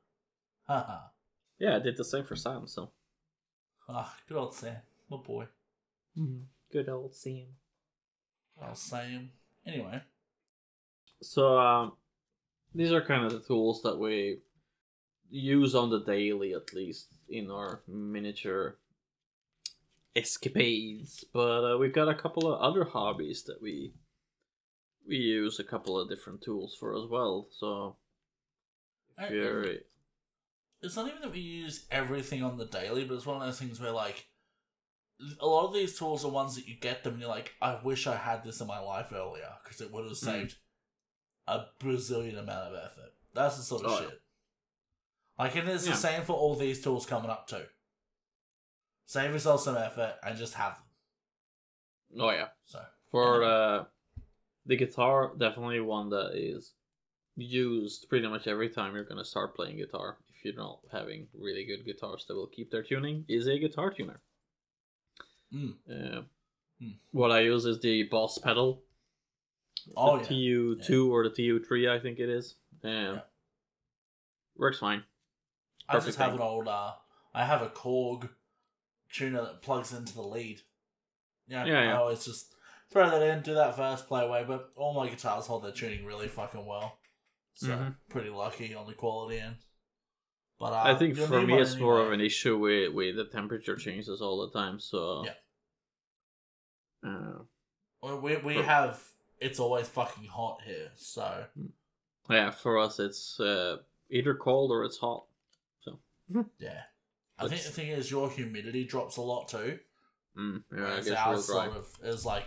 Haha. yeah, I did the same for Sam. So Ah, good old Sam. Boy. good old Sam. Say him. Anyway. So um, these are kind of the tools that we use on the daily, at least in our miniature escapades. But uh, we've got a couple of other hobbies that we we use a couple of different tools for as well. So I- it's not even that we use everything on the daily, but it's one of those things where like a lot of these tools are ones that you get them and you're like, I wish I had this in my life earlier because it would have Hmm. saved a bazillion amount of effort. That's the sort of Oh, yeah. shit. Like, and it's Yeah. the same for all these tools coming up too. Save yourself some effort and just have them. oh yeah, So for uh, the guitar, definitely one that is used pretty much every time you're gonna start playing guitar. If you're not having really good guitars that will keep their tuning, is a guitar tuner. Mm. Uh, Mm. What I use is the Boss pedal. Oh the yeah. TU2 or the TU3, I think it is. Um, Yeah. Works fine. I just have thing. an old. Uh, I have a Korg tuner that plugs into the lead. Yeah, Yeah, yeah. I always just throw that in, do that first, play away. But all my guitars hold their tuning really fucking well, so Mhm. pretty lucky on the quality end. But uh, I think for me it's more of an issue with, with the temperature changes all the time. So Yeah. Uh, We we, for- have. It's always fucking hot here, so yeah, for us it's uh, either cold or it's hot. So [laughs] yeah. I think the thing is, your humidity drops a lot too. Mm, yeah, I Whereas guess ours sort of is like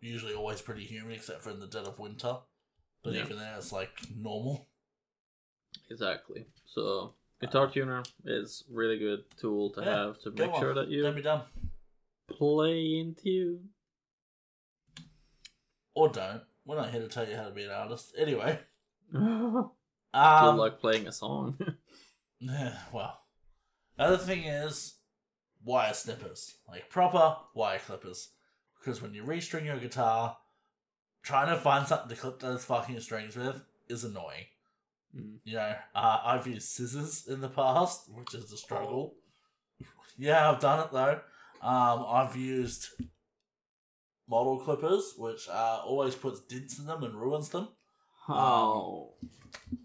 usually always pretty humid, except for in the dead of winter. But Yeah. even then, it's like normal. Exactly. So guitar tuner is really good tool to Yeah, have to make sure that Don't you be dumb. play in tune. Or don't. We're not here to tell you how to be an artist. Anyway. [laughs] Do Um, like playing a song? [laughs] yeah, well, other thing is wire snippers, like proper wire clippers, because when you restring your guitar, trying to find something to clip those fucking strings with is annoying. Mm. You know, uh, I've used scissors in the past, which is a struggle. [laughs] Yeah, I've done it though. Um, I've used model clippers, which uh, always puts dents in them and ruins them. Oh.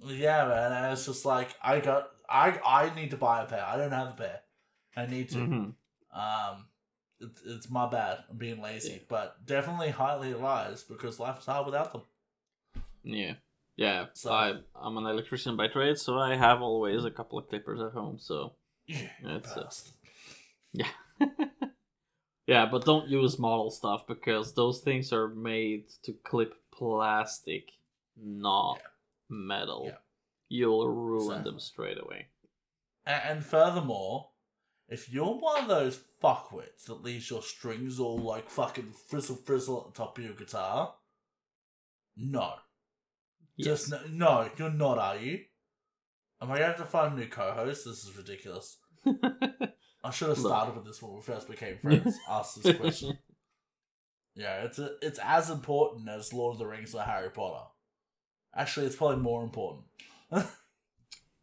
Yeah, man, and it's just like I got, I, I need to buy a pair. I don't have a pair. I need to. Mhm. Um, it's it's my bad. I'm being lazy, Yeah. but definitely highly advised because life is hard without them. Yeah. Yeah. So- I I'm an electrician by trade, so I have always a couple of clippers at home, so Yeah, [laughs] That's it. bastard. [laughs] Yeah, but don't use model stuff because those things are made to clip plastic, not metal. Yeah. You'll ruin Exactly. them straight away. And furthermore, if you're one of those fuckwits that leaves your strings all like fucking frizzle frizzle at the top of your guitar, no, just no, no, you're not, are you? Am I going to have to find a new co-host? This is ridiculous. [laughs] I should have started with this when we first became friends. [laughs] asked this question. Yeah, it's a, it's as important as Lord of the Rings or Harry Potter. Actually, it's probably more important.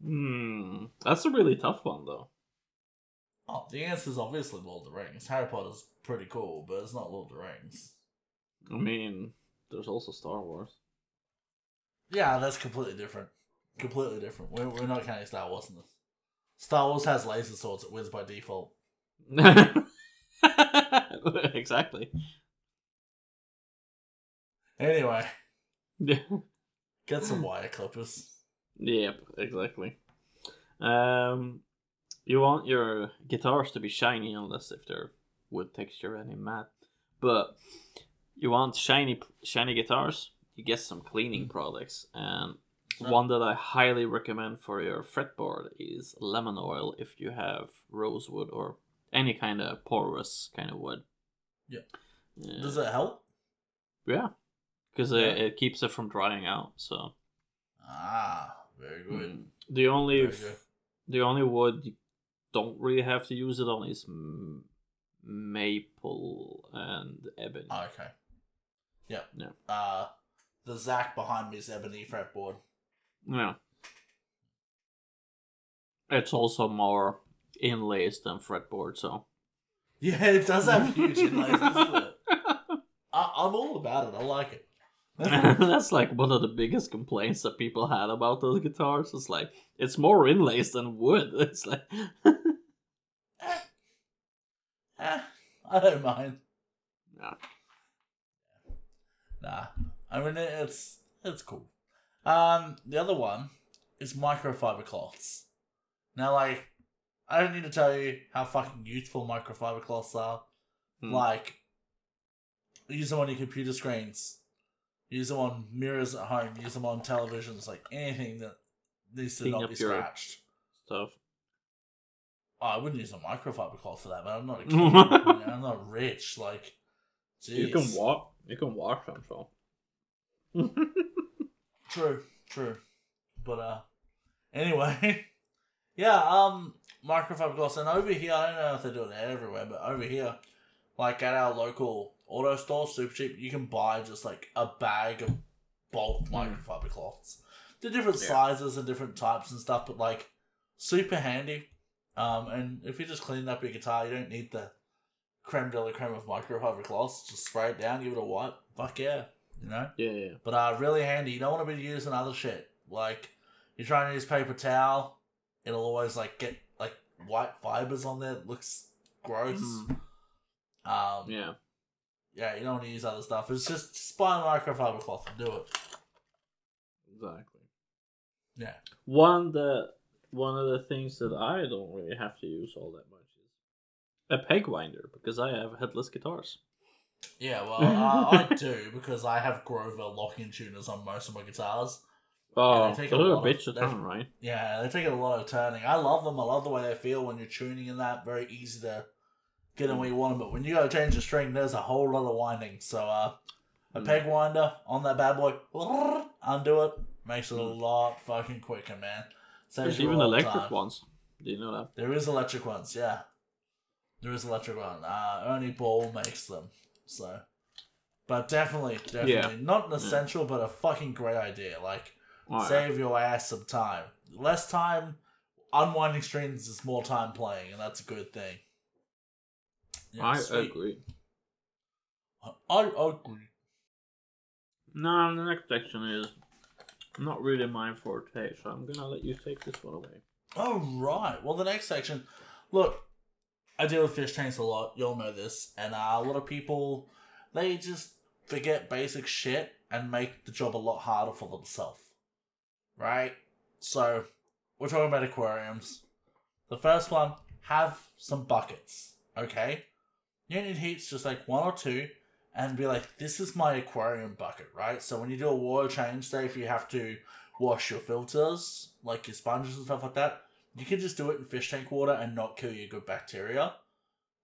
Hmm, that's a really tough one though. Oh, the answer is obviously Lord of the Rings. Harry Potter's pretty cool, but it's not Lord of the Rings. I mean, there's also Star Wars. Yeah, that's completely different. Completely different. We're, we're not counting Star Wars in this. Star Wars has laser swords. It wins by default. [laughs] exactly. Anyway, Yeah. [laughs] get some wire clippers. Yep, exactly. Um, you want your guitars to be shiny unless if they're wood texture and matte. But you want shiny shiny guitars, you get some cleaning products. And one that I highly recommend for your fretboard is lemon oil if you have rosewood or any kind of porous kind of wood. Yeah. Yeah. Does it help? Yeah, because Yeah. it, it keeps it from drying out. So Ah, very good. Mm. the only good. the only wood you don't really have to use it on is m- maple and ebony. Ah, okay. Yep. Yeah. Uh, the Zach behind me is ebony fretboard. yeah. It's also more inlays than fretboard, so. Yeah, it does have huge [laughs] inlays, doesn't it? I, I'm all about it. I like it. [laughs] [laughs] That's like one of the biggest complaints that people had about those guitars. It's like it's more inlays than wood. It's like Eh. Eh, I don't mind. Yeah. Nah, I mean it's it's cool. Um, the other one is microfiber cloths. Now, like, I don't need to tell you how fucking useful microfiber cloths are. Hmm. Like, use them on your computer screens, use them on mirrors at home, use them on televisions, like anything that needs to Clean not be scratched. stuff. Oh, I wouldn't use a microfiber cloth for that, man. I'm not a [laughs] kid. you know, I'm not rich. Like, You can walk. You can wash them, so. [laughs] True, true. But uh anyway. [laughs] yeah, um microfiber cloths and over here I don't know if they do it everywhere, but over here, like at our local auto store, super cheap, you can buy just like a bag of bulk microfiber cloths. They're different Yeah. sizes and different types and stuff, but like super handy. Um, and if you just clean up your guitar, you don't need the creme de la creme of microfiber cloths. Just spray it down, give it a wipe. Fuck yeah, you know. Yeah, yeah. But uh, really handy. You don't want to be using other shit. Like you're trying to use paper towel, it'll always like get like white fibers on there. It looks gross. Mhm. Um, Yeah. yeah, you don't want to use other stuff. It's just, just buy a microfiber cloth and do it. Exactly. Yeah. One the one of the things that I don't really have to use all that much is a peg winder because I have headless guitars. Yeah, well, [laughs] uh, I do because I have Grover locking tuners on most of my guitars. Oh, they take a a lot of- bitch to they- turn, right? Yeah, they take a lot of turning. I love them. I love the way they feel when you're tuning in that. Very easy to get them where you want them. But when you go to change the string, there's a whole lot of winding. So uh, a Mm. peg winder on that bad boy, [laughs] undo it, makes it a Mm. lot fucking quicker, man. Saves There's even electric time. ones. Do you know that? There is electric ones, yeah. There is electric one. Uh, Ernie Ball makes them, so. But definitely, definitely not an essential, but a fucking great idea. Like Oh, yeah. save your ass some time. Less time unwinding strings is more time playing, and that's a good thing. Yeah, I sweet. agree. I, I agree. No, the next section is not really mine forte, so I'm gonna let you take this one away. All right. Well, the next section. Look, I deal with fish tanks a lot. You'll know this, and uh, a lot of people they just forget basic shit and make the job a lot harder for themselves. Right. So we're talking about aquariums. The first one have some buckets. Okay. You need heaps, just like one or two, and be like, "This is my aquarium bucket." Right. So when you do a water change, say if you have to wash your filters, like your sponges and stuff like that, you can just do it in fish tank water and not kill your good bacteria,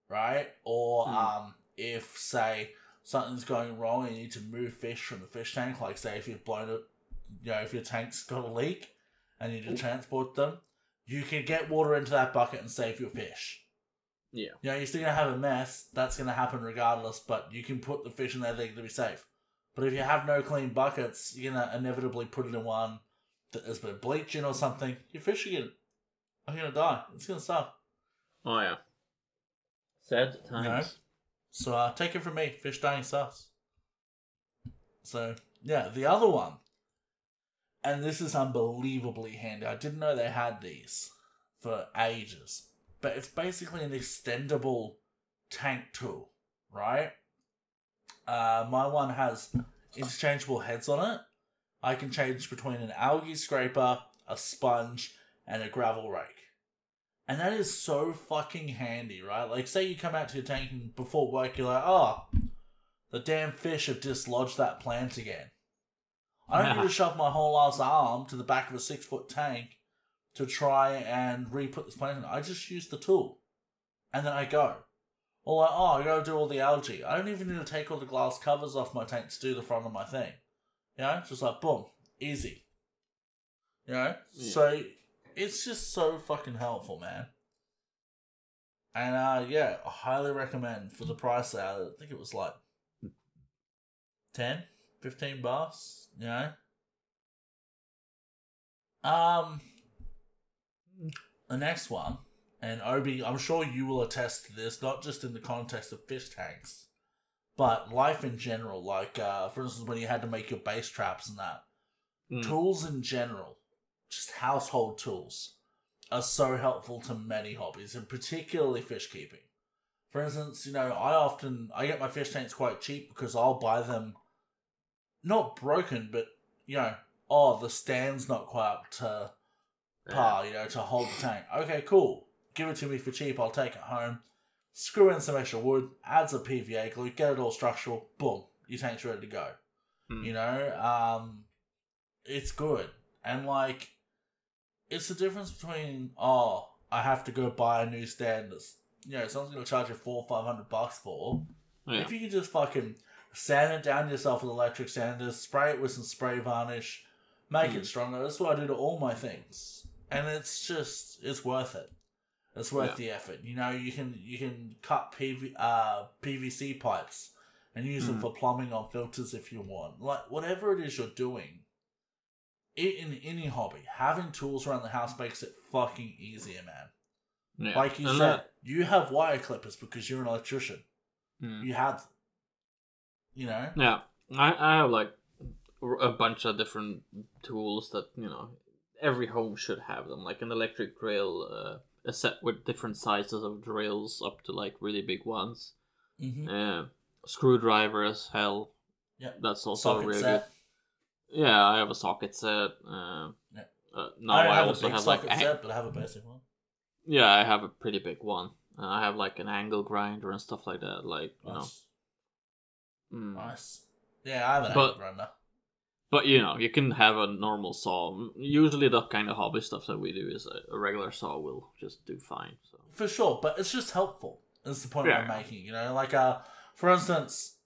right? Or Hmm. um, if say something's going wrong and you need to move fish from the fish tank, like say if you've blown it, you know, if your tank's got a leak and you need to Ooh. transport them, you can get water into that bucket and save your fish. Yeah. You know, you're still gonna have a mess. That's gonna happen regardless, but you can put the fish in there; they're gonna be safe. But if you have no clean buckets, you're gonna inevitably put it in one that has been bleaching or something. Your fish are gonna, are gonna die. It's gonna suck. Oh yeah. Sad times. So uh, take it from me, fish dying sus. So yeah, the other one, and this is unbelievably handy. I didn't know they had these for ages, but it's basically an extendable tank tool, right? Uh, my one has interchangeable heads on it. I can change between an algae scraper, a sponge, and a gravel rake. And that is so fucking handy, right? Like, say you come out to your tank and before work, you're like, oh, the damn fish have dislodged that plant again. I don't need to shove my whole ass arm to the back of a six foot tank to try and re put this plant in. I just use the tool. And then I go. Or like, oh, I gotta do all the algae. I don't even need to take all the glass covers off my tank to do the front of my thing. You know, just like boom, easy. You know, Yeah. so it's just so fucking helpful, man. And uh, yeah, I highly recommend for the price out. I think it was like 10, 15 bucks. You know. Um, the next one, and Obi, I'm sure you will attest to this, not just in the context of fish tanks, but life in general. Like, uh, for instance, when you had to make your bass traps and that, Mm. tools in general, just household tools, are so helpful to many hobbies, and particularly fish keeping. For instance, you know, I often I get my fish tanks quite cheap because I'll buy them not broken, but you know, oh the stand's not quite up to par, you know, to hold the tank. Okay, cool. Give it to me for cheap, I'll take it home. Screw in some extra wood, add some PVA glue, get it all structural, boom, your tank's ready to go. Hmm. You know, um, it's good. And like, it's the difference between, oh, I have to go buy a new stand that's, you know, someone's going to charge you four or five hundred bucks for. Yeah. If you could just fucking sand it down yourself with electric sanders, spray it with some spray varnish, make Mm. it stronger. That's what I do to all my things. And it's just, it's worth it. It's worth Yeah. the effort. You know, you can you can cut PV, uh, PVC pipes and use them Mm. for plumbing or filters if you want. Like whatever it is you're doing, i- in any hobby, having tools around the house makes it fucking easier, man. Yeah. Like you And said, that- you have wire clippers because you're an electrician. Mm. You have, you know, Yeah, I, I have like a bunch of different tools that you know every home should have them, like an electric drill, uh, a set with different sizes of drills up to like really big ones. mm-hmm. Uh, screwdriver as hell. Yeah. that's also socket really set. good. Yeah, I have a socket set. Uh, Yeah. uh, now I I, have also a big have socket ang- set, but I have a basic one. yeah, I have a pretty big one. Uh, I have like an angle grinder and stuff like that. Like you know, Nice. mm. Nice. Yeah, I have an But- angle grinder. But you know, you can have a normal saw. Usually, the kind of hobby stuff that we do is a, a regular saw will just do fine. So For sure, but it's just helpful. Is the point Yeah. I'm making. You know, like uh, for instance,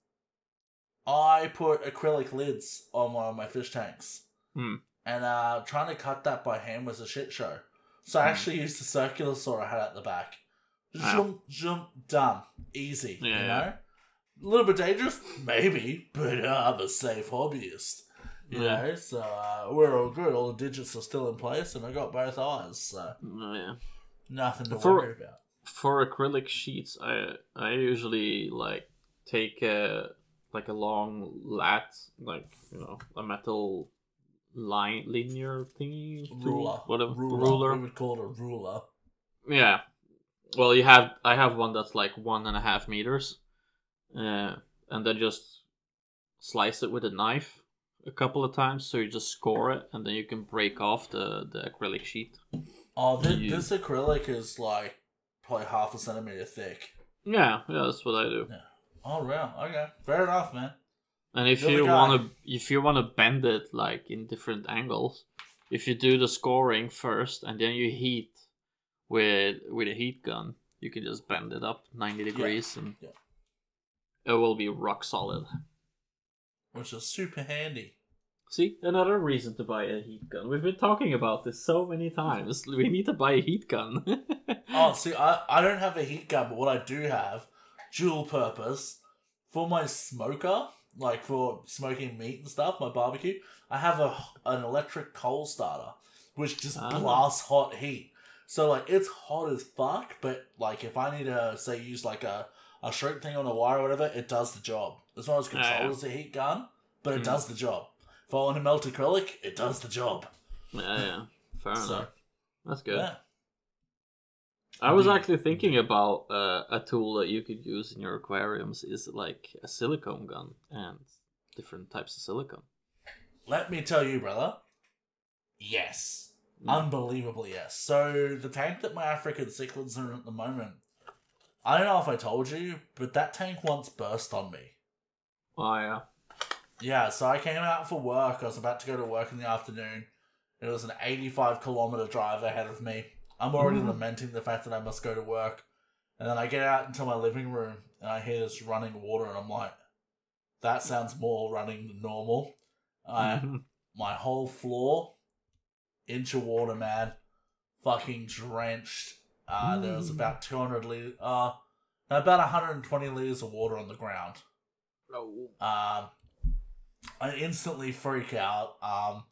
I put acrylic lids on one of my fish tanks, Hmm. and uh, trying to cut that by hand was a shit show. So I Hmm. actually used the circular saw I had at the back. Wow. Jump, jump, done, easy. Yeah, you yeah. know, a little bit dangerous, maybe, but uh, I'm a safe hobbyist. You Yeah. know, so uh, we're all good. All the digits are still in place, and I got both eyes, so uh, yeah, nothing to For- worry about. for acrylic sheets, I I usually like take a like a long lat, like you know, a metal line linear thingy, ruler, whatever ruler. ruler. We would call it a ruler. Yeah. Well, you have I have one that's like one and a half meters, uh, and then just slice it with a knife a couple of times, so you just score it, and then you can break off the the acrylic sheet. Oh, this, You- this acrylic is like probably half a centimeter thick. Yeah, yeah, that's what I do. Oh, real? Okay, fair enough, man. And if You're you wanna if you wanna bend it like in different angles, if you do the scoring first and then you heat with with a heat gun, you can just bend it up ninety degrees and yeah. it will be rock solid. Which is super handy. See, another reason to buy a heat gun. We've been talking about this so many times. We need to buy a heat gun. [laughs] Oh, see, I, I don't have a heat gun, but what I do have, dual purpose, for my smoker, like for smoking meat and stuff, my barbecue, I have a an electric coal starter, which just Ah. blasts hot heat. So like it's hot as fuck, but like if I need to say use like a a shrink thing on a wire or whatever, it does the job. It's not as Ah, controlled yeah. as a heat gun, but it Mm. does the job. If I want to melt acrylic, it does the job. yeah, yeah, fair [laughs] So, enough. That's good. Yeah. I was actually thinking about uh, a tool that you could use in your aquariums is like a silicone gun and different types of silicone. Let me tell you, brother. Yes. Mm. Unbelievably yes. So the tank that my African cichlids are in at the moment, I don't know if I told you, but that tank once burst on me. Oh yeah. Yeah, so I came out for work. I was about to go to work in the afternoon. It was an 85 kilometer drive ahead of me. I'm already Mhm. lamenting the fact that I must go to work. And then I get out into my living room and I hear this running water, and I'm like, that sounds more running than normal. I, [laughs] Mhm. my whole floor, inch of water, man, fucking drenched. Uh, there was Mm. about 200 liters, uh, about 120 liters of water on the ground. Oh. Um, I instantly freak out. Um,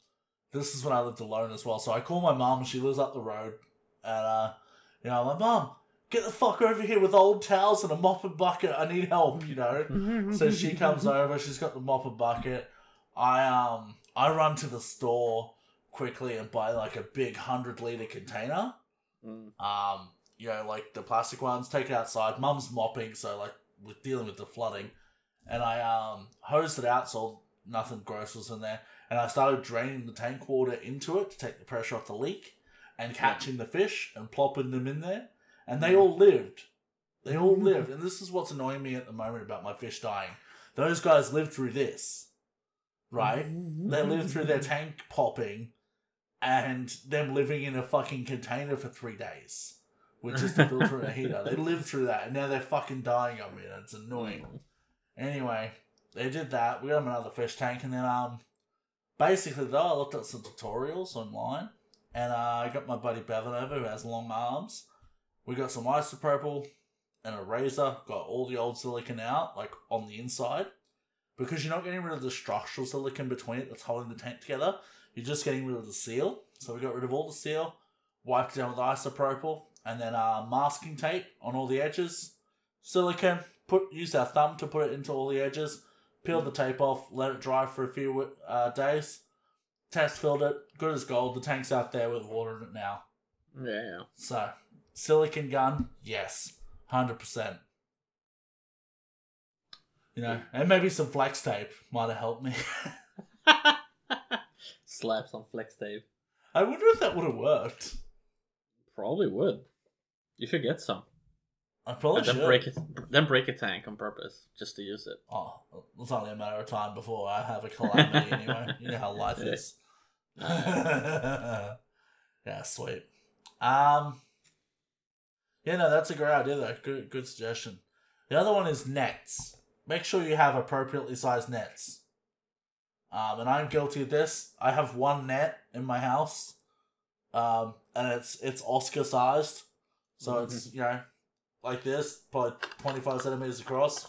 this is when I lived alone as well. So I call my mom. And she lives up the road, and uh, you know, I'm like, Mom, get the fuck over here with old towels and a mop and bucket. I need help. You know. [laughs] So she comes over. She's got the mop and bucket. I um, I run to the store quickly and buy like a big hundred liter container Mm. um, you know, like the plastic ones, take it outside. Mum's mopping, so like we're dealing with the flooding, and I um hosed it out so nothing gross was in there, and I started draining the tank water into it to take the pressure off the leak, and catching the fish and plopping them in there, and they all lived. They all mm-hmm. lived, and this is what's annoying me at the moment about my fish dying. Those guys lived through this, right? They mm-hmm. lived through their tank popping and them living in a fucking container for three days, which is the [laughs] filter and a heater. They lived through that, and now they're fucking dying on me, and it's annoying. Mm. Anyway, they did that. We got them another fish tank, and then um, basically though, I looked at some tutorials online, and uh, I got my buddy Bevan over who has long arms. We got some isopropyl and a razor. Got all the old silicon out, like on the inside, because you're not getting rid of the structural silicon between it that's holding the tank together. You're just getting rid of the seal. So we got rid of all the seal, wiped it down with isopropyl, and then uh, masking tape on all the edges. Silicon. Put used our thumb to put it into all the edges. Peeled the tape off. Let it dry for a few uh, days. Test filled it. Good as gold. The tank's out there with water in it now. Yeah. So, silicon gun, yes, hundred percent. You know, and maybe some flex tape might have helped me. [laughs] Slap some flex tape. I wonder if that would have worked. Probably would. You should get some. I probably And then should. break it. Then break a tank on purpose just to use it. Oh, it's only a matter of time before I have a calamity anyway. You know how life [laughs] is. [laughs] yeah, sweet. Um, yeah, no, that's a great idea though. Good, good suggestion. The other one is nets. Make sure you have appropriately sized nets. Um, and I'm guilty of this. I have one net in my house, um, and it's it's Oscar sized, so it's you know like this, probably 25 centimeters across.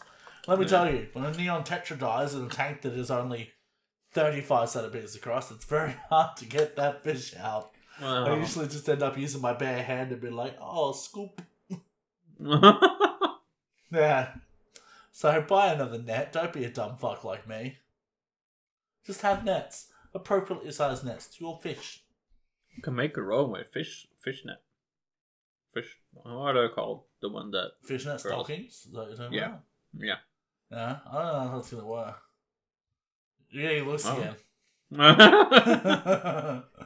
Let me Yeah. tell you, when a neon tetra dies in a tank that is only 35 centimeters across, it's very [laughs] hard to get that fish out. I usually just end up using my bare hand and be like, oh, scoop. [laughs] Yeah. So buy another net. Don't be a dumb fuck like me. Just have nets. Appropriately sized nets to your fish. you can make your own with fish fish net. Fish. What are they called? The one that. Fishnet Girls. stockings? Is that what you're talking Yeah. about? Yeah. Yeah. I don't know how that's going to work. You're getting looks Oh. again. yeah. [laughs]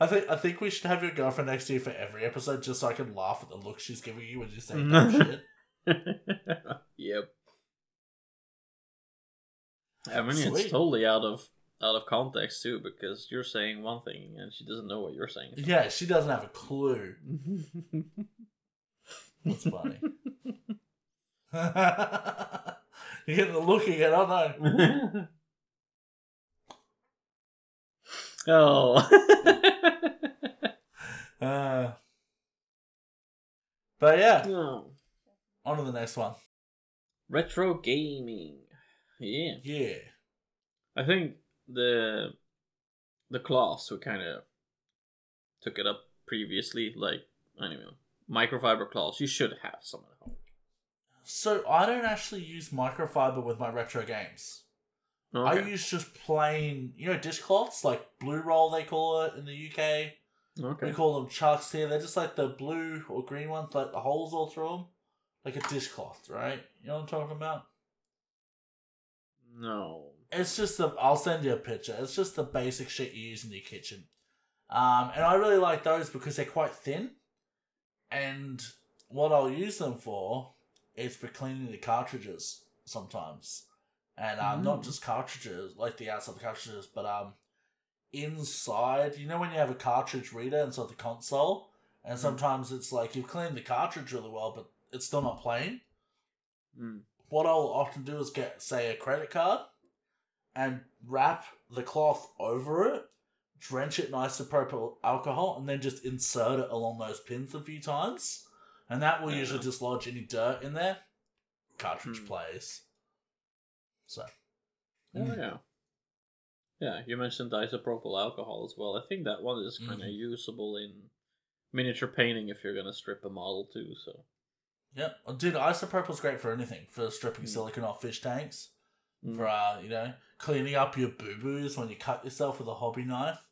I think I think we should have your girlfriend next to you for every episode just so I can laugh at the look she's giving you when you say dumb [laughs] shit. yep. I mean, Sweet. it's totally out of out of context too, because you're saying one thing and she doesn't know what you're saying. Yeah, she doesn't have a clue. That's funny. [laughs] You're getting the look again, aren't I? Oh. [laughs] Uh, but yeah, Oh. on to the next one. Retro gaming. Yeah. Yeah. I think the the cloths we kind of took it up previously. Like anyway, microfiber cloths. You should have some at home. So I don't actually use microfiber with my retro games. I use just plain, you know, dishcloths, like blue roll they call it in the UK. We call them chucks here. They're just like the blue or green ones, like the holes all through them, like a dishcloth, right? You know what I'm talking about? No. It's just the. I'll send you a picture. It's just the basic shit you use in your kitchen, um, and I really like those because they're quite thin. And what I'll use them for is for cleaning the cartridges sometimes, and um, not Mm. just cartridges like the outside of the cartridges, but um, inside. You know when you have a cartridge reader inside the console, and Mm. sometimes it's like you've cleaned the cartridge really well, but it's still not playing Mm. what I'll often do is get, say, a credit card and wrap the cloth over it, drench it in isopropyl alcohol, and then just insert it along those pins a few times. And that will usually dislodge any dirt in there. Cartridge Hmm. plays. So. Oh Mm. yeah. Yeah, you mentioned isopropyl alcohol as well. I think that one is kind of Mhm. usable in miniature painting if you're gonna strip a model too. So. Yep. Oh, Dude, isopropyl's great for anything. For stripping Mm. silicon off fish tanks. Mm. For, uh, you know, cleaning up your boo-boos when you cut yourself with a hobby knife.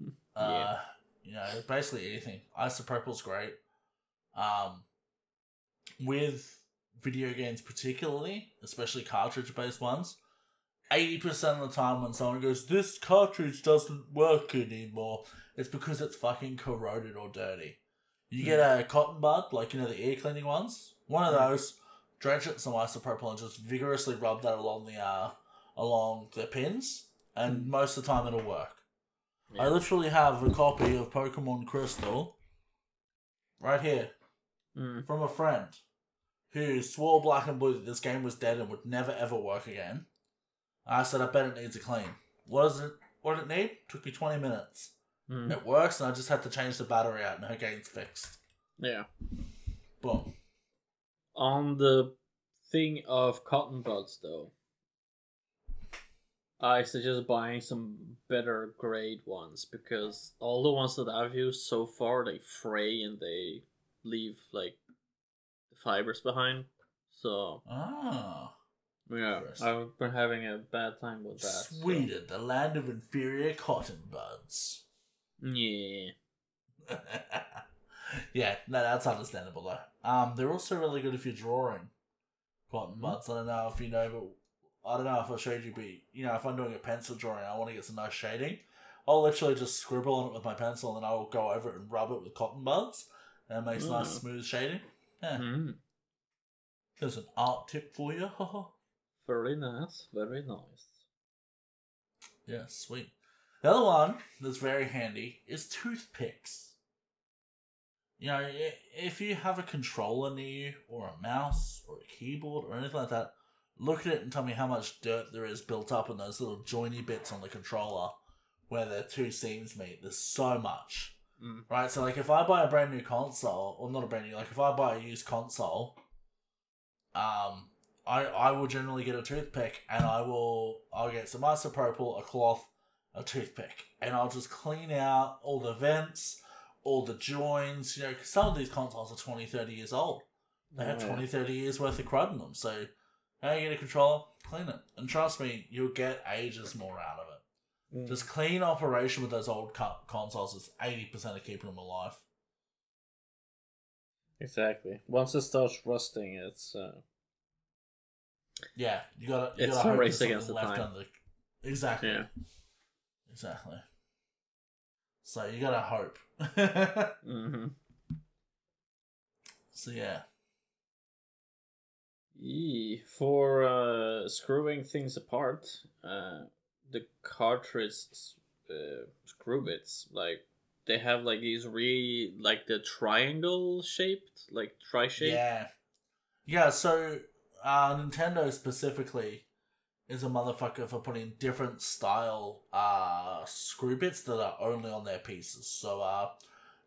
Mm. Uh, you know, basically anything. Isopropyl's great. Um, with video games particularly, especially cartridge-based ones, eighty percent of the time when someone goes, "This cartridge doesn't work anymore," it's because it's fucking corroded or dirty. You get a cotton bud, like you know the ear cleaning ones, one of those, drench it in some isopropyl and just vigorously rub that along the uh along the pins, and Mm. most of the time it'll work. I literally have a copy of Pokemon Crystal right here Mm. from a friend who swore black and blue that this game was dead and would never ever work again. I said, I bet it needs a clean. What does it? What did it need? Took me twenty minutes. Mm. It works, and I just had to change the battery out, and her game's fixed. Yeah. Boom. On the thing of cotton buds, though, I suggest buying some better grade ones because all the ones that I've used so far they fray and they leave like fibers behind. So Ah. yeah, I've been having a bad time with that. so- Sweden, the land of inferior cotton buds. Yeah. [laughs] yeah, no, that's understandable though. Um, they're also really good if you're drawing cotton Mhm. buds. I don't know if you know, but I don't know if I showed you, but you know, if I'm doing a pencil drawing, I want to get some nice shading. I'll literally just scribble on it with my pencil, and then I'll go over it and rub it with cotton buds, and it makes nice Mm. smooth shading. Yeah, Mm, there's an art tip for you. [laughs] very nice. Very nice. Yeah, sweet. The other one that's very handy is toothpicks. You know, if you have a controller near you, or a mouse, or a keyboard, or anything like that, look at it and tell me how much dirt there is built up in those little joiny bits on the controller where the two seams meet. There's so much. Mm. Right? So, like, if I buy a brand new console, or not a brand new, like, if I buy a used console, um, I, I will generally get a toothpick and I will I'll get some isopropyl, a cloth, a toothpick, and I'll just clean out all the vents, all the joins. You know, 'cause some of these consoles are 20, 30 years old. They have Yeah. 20, 30 years worth of crud in them. So, how you get a controller, clean it, and trust me, you'll get ages more out of it. Mm. Just clean operation with those old co- consoles is eighty percent of keeping them alive. Exactly. Once it starts rusting, it's uh, Yeah, you gotta. You It's gotta a hope race there's against the left time. on the. Exactly. yeah. Exactly. So you gotta hope. [laughs] Mm-hmm. so yeah. E for uh, screwing things apart, uh, the cartridge uh, screw bits like they have like these really like the triangle shaped, like tri shaped. Yeah. Yeah. So uh, Nintendo specifically is a motherfucker for putting different style uh screw bits that are only on their pieces. So uh,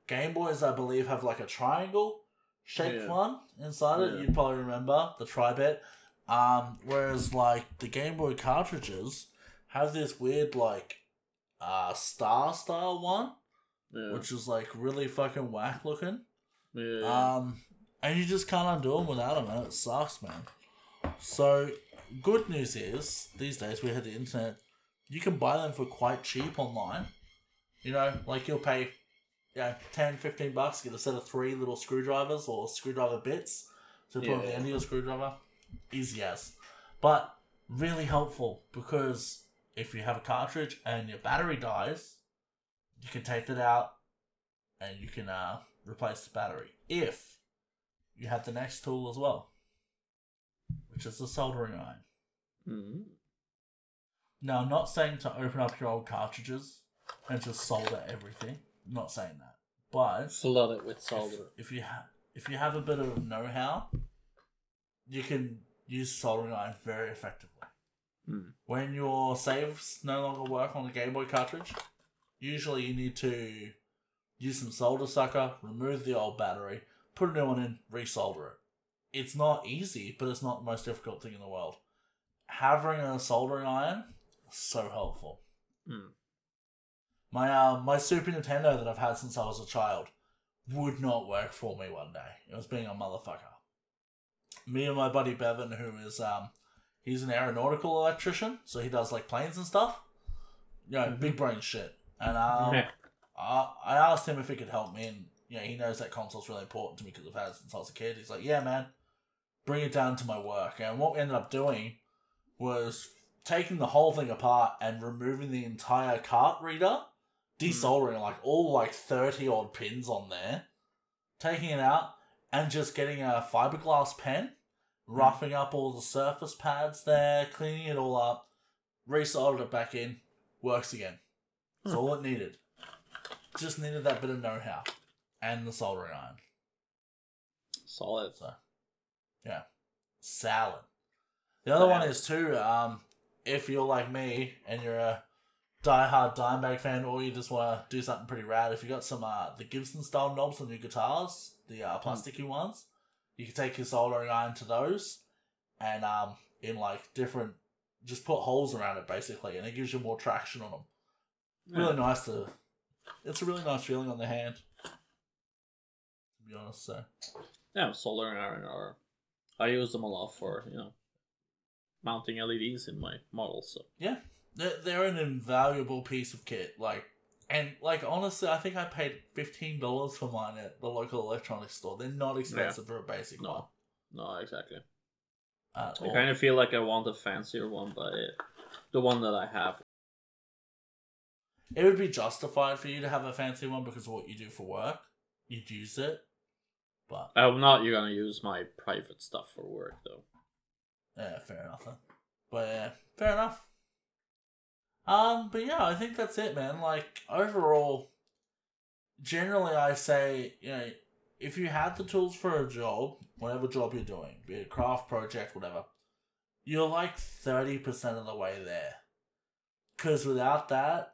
Game Boys, I believe, have like a triangle shaped Yeah. one inside it. You'd probably remember the tri bit. Um, whereas like the Game Boy cartridges have this weird like uh star style one, Yeah. which is like really fucking whack looking. yeah. Um, and you just can't undo them without them, and it sucks, man. So, good news is these days we have the internet. You can buy them for quite cheap online. You know, like you'll pay, yeah, 10, 15 bucks, get a set of three little screwdrivers or screwdriver bits to put on the end of your screwdriver. Easy as. But really helpful because if you have a cartridge and your battery dies, you can take it out and you can uh, replace the battery. If you have the next tool as well, which is the soldering iron. Mhm. Now, I'm not saying to open up your old cartridges and just solder everything. I'm not saying that. But Flood it with solder. if you have if you have a bit of know-how, you can use soldering iron very effectively. Hmm. When your saves no longer work on the Game Boy cartridge, usually you need to use some solder sucker, remove the old battery, put a new one in, resolder it. It's not easy, but it's not the most difficult thing in the world. Having a soldering iron so helpful. Hmm. My uh, my Super Nintendo that I've had since I was a child would not work for me one day. It was being a motherfucker. Me and my buddy Bevan, who is um, he's an aeronautical electrician, so he does like planes and stuff. You know, Mhm. big brain shit. And um, Yeah. I, I asked him if he could help me, and you know, he knows that console's really important to me because I've had it since I was a kid. He's like, "Yeah, man, bring it down to my work." And what we ended up doing was taking the whole thing apart and removing the entire cart reader, desoldering like all like thirty odd pins on there, taking it out, and just getting a fiberglass pen, roughing up all the surface pads there, cleaning it all up, resoldered it back in, works again. That's Hmm. all it needed. Just needed that bit of know-how and the soldering iron. Solid. So, yeah, salad. The other one is too. Um, if you're like me and you're a die-hard Dimebag fan, or you just want to do something pretty rad, if you got some uh the Gibson style knobs on your guitars, the uh, plasticky ones, You can take your soldering iron to those, and um, in like different, just put holes around it basically, and it gives you more traction on them. Really nice to. It's a really nice feeling on the hand. To be honest, so Yeah, soldering iron are. I use them a lot for you know mounting LEDs in my models. So yeah, they're, they're an invaluable piece of kit. Like, and like honestly, I think I paid fifteen dollars for mine at the local electronics store. They're not expensive for a basic No. one. no, exactly. At I all. kind of feel like I want a fancier one, but it, the one that I have. It would be justified for you to have a fancy one because of what you do for work. You'd use it, but I'm not You're gonna use my private stuff for work though. yeah, fair enough. Then. But yeah, fair enough. Um, but yeah, I think that's it, man. Like overall, generally, I say you know if you had the tools for a job, whatever job you're doing, be it craft project, whatever, you're like thirty percent of the way there. Because without that,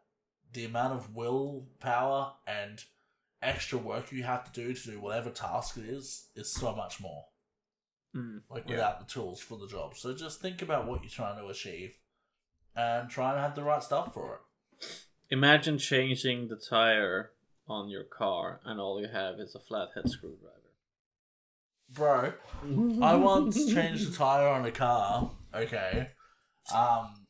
the amount of willpower and extra work you have to do to do whatever task it is is so much more. Mm, Like yeah. without the tools for the job. So just think about what you're trying to achieve, and try and have the right stuff for it. Imagine changing the tire on your car, and all you have is a flathead screwdriver. Bro, I once changed a tire on a car. Okay, um,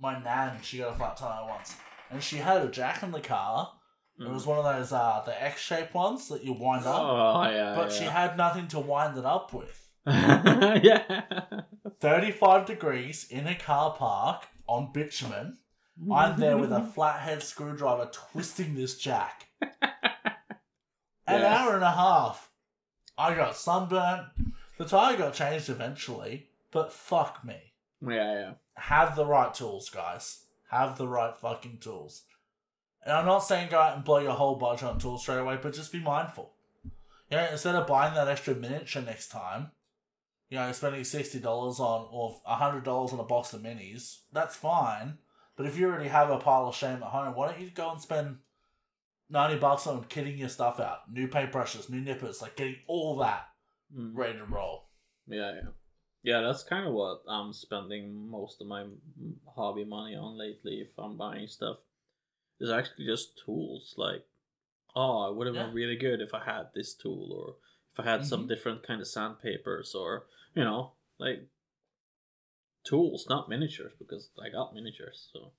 my nan she got a flat tire once, and she had a jack in the car. It was one of those uh the X shaped ones that you wind up, Oh yeah, but she had nothing to wind it up with. [laughs] yeah. Thirty five degrees in a car park on bitumen. I'm there with a flathead screwdriver twisting this jack. [laughs] An Yeah. hour and a half. I got sunburnt. The tire got changed eventually, but fuck me. Yeah, yeah. Have the right tools, guys. Have the right fucking tools. And I'm not saying go out and blow your whole budget on tools straight away, but just be mindful. You know, instead of buying that extra miniature next time, you know, spending sixty dollars on or hundred dollars on a box of minis, that's fine. But if you already have a pile of shame at home, why don't you go and spend ninety bucks on kitting your stuff out? New paintbrushes, new nippers, like getting all that Mm. ready to roll. Yeah, yeah. Yeah, that's kind of what I'm spending most of my hobby money on lately if I'm buying stuff. Is actually just tools. Like, oh, it would have Yeah. been really good if I had this tool, or I had some Mhm. different kind of sandpapers, or, you know, like tools, not miniatures, because I got miniatures. So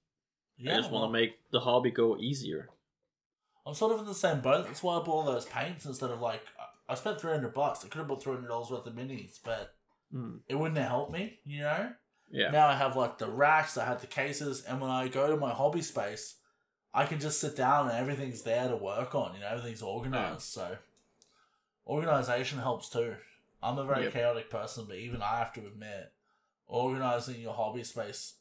Yeah, I just want to make the hobby go easier. I'm sort of in the same boat. That's why I bought all those paints instead of like I spent three hundred bucks. I could have bought three hundred dollars worth of minis, but Mm. it wouldn't have helped me. You know. Yeah. Now I have like the racks, I have the cases, and when I go to my hobby space, I can just sit down and everything's there to work on. You know, everything's organized. So organization helps too. I'm a very Yep. chaotic person, but even I have to admit, organizing your hobby space,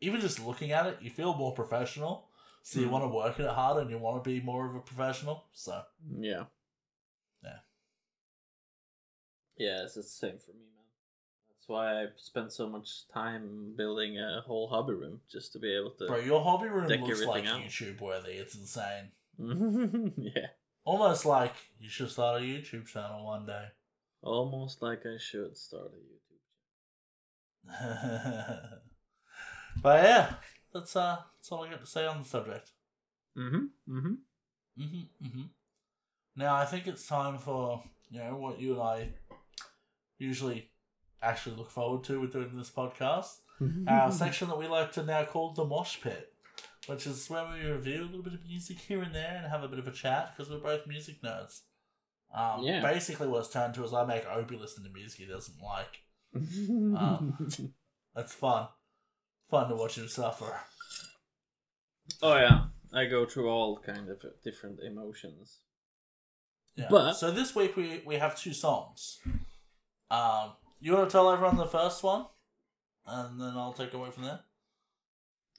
even just looking at it, you feel more professional. So you Mm. want to work at it harder and you want to be more of a professional. So Yeah. Yeah. Yeah, it's the same for me, man. That's why I spent so much time building a whole hobby room just to be able to. bro, your hobby room looks like out. YouTube worthy. It's insane. [laughs] yeah, Almost like you should start a YouTube channel one day. almost like I should start a YouTube. Channel. [laughs] but yeah, that's uh that's all I got to say on the subject. Mm-hmm. Mm-hmm. Mm-hmm. Mm-hmm. Now I think it's time for you know what you and I usually actually look forward to with doing this podcast. Our section that we like to now call the mosh pit, which is where we review a little bit of music here and there and have a bit of a chat because we're both music nerds. Um, Yeah. Basically, what it's turned to is I make Opie listen to music he doesn't like. [laughs] Um, That's fun. Fun to watch him suffer. oh yeah, I go through all kind of different emotions. Yeah. But- so this week we we have two songs. Um, you want to tell everyone the first one, and then I'll take away from there.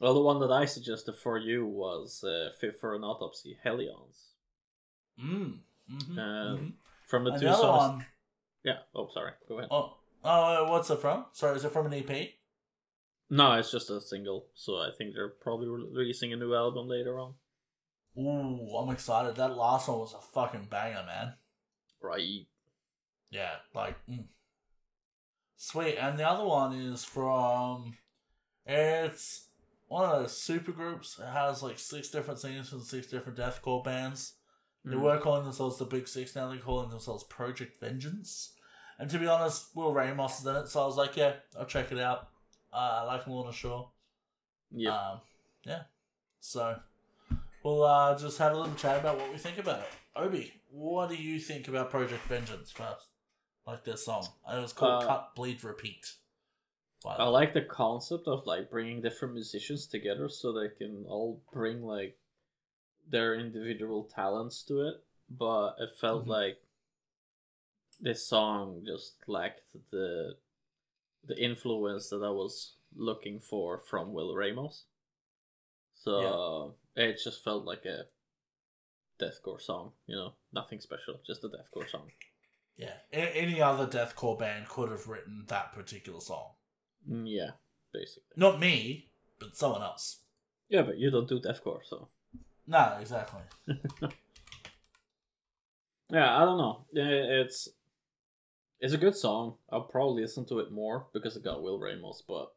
Well, the one that I suggested for you was uh, Fit for an Autopsy, Hellions. Mm. Mm-hmm. Um, From the two Another songs. one. Yeah. Oh, sorry. Go ahead. Oh, oh, what's it from? Sorry, is it from an EP? No, it's just a single. So I think they're probably releasing a new album later on. Ooh, I'm excited. That last one was a fucking banger, man. Right. Yeah, like mm. sweet. And the other one is from it's one of those super groups. It has like six different singers from six different deathcore bands. They Mm. were calling themselves the Big Six. Now they're calling themselves Project Vengeance. And to be honest, Will Ramos is in it, so I was like, yeah, I'll check it out. Uh, I like Lorna Shore. Yeah. Um, yeah. So we'll uh, just have a little chat about what we think about it. Obi, what do you think about Project Vengeance first? Like their song. It was called Uh, Cut, Bleed, Repeat. The I like the concept of like bringing different musicians together so they can all bring like their individual talents to it. But it felt Mhm. like this song just lacked the the influence that I was looking for from Will Ramos. So it just felt like a deathcore song, you know, nothing special, just a deathcore song. Yeah. A- any other deathcore band could have written that particular song. Mm, Yeah, basically. Not me, but someone else. Yeah, but you don't do deathcore, so No, exactly. [laughs] Yeah, I don't know. It's it's a good song. I'll probably listen to it more because it got Will Ramos, but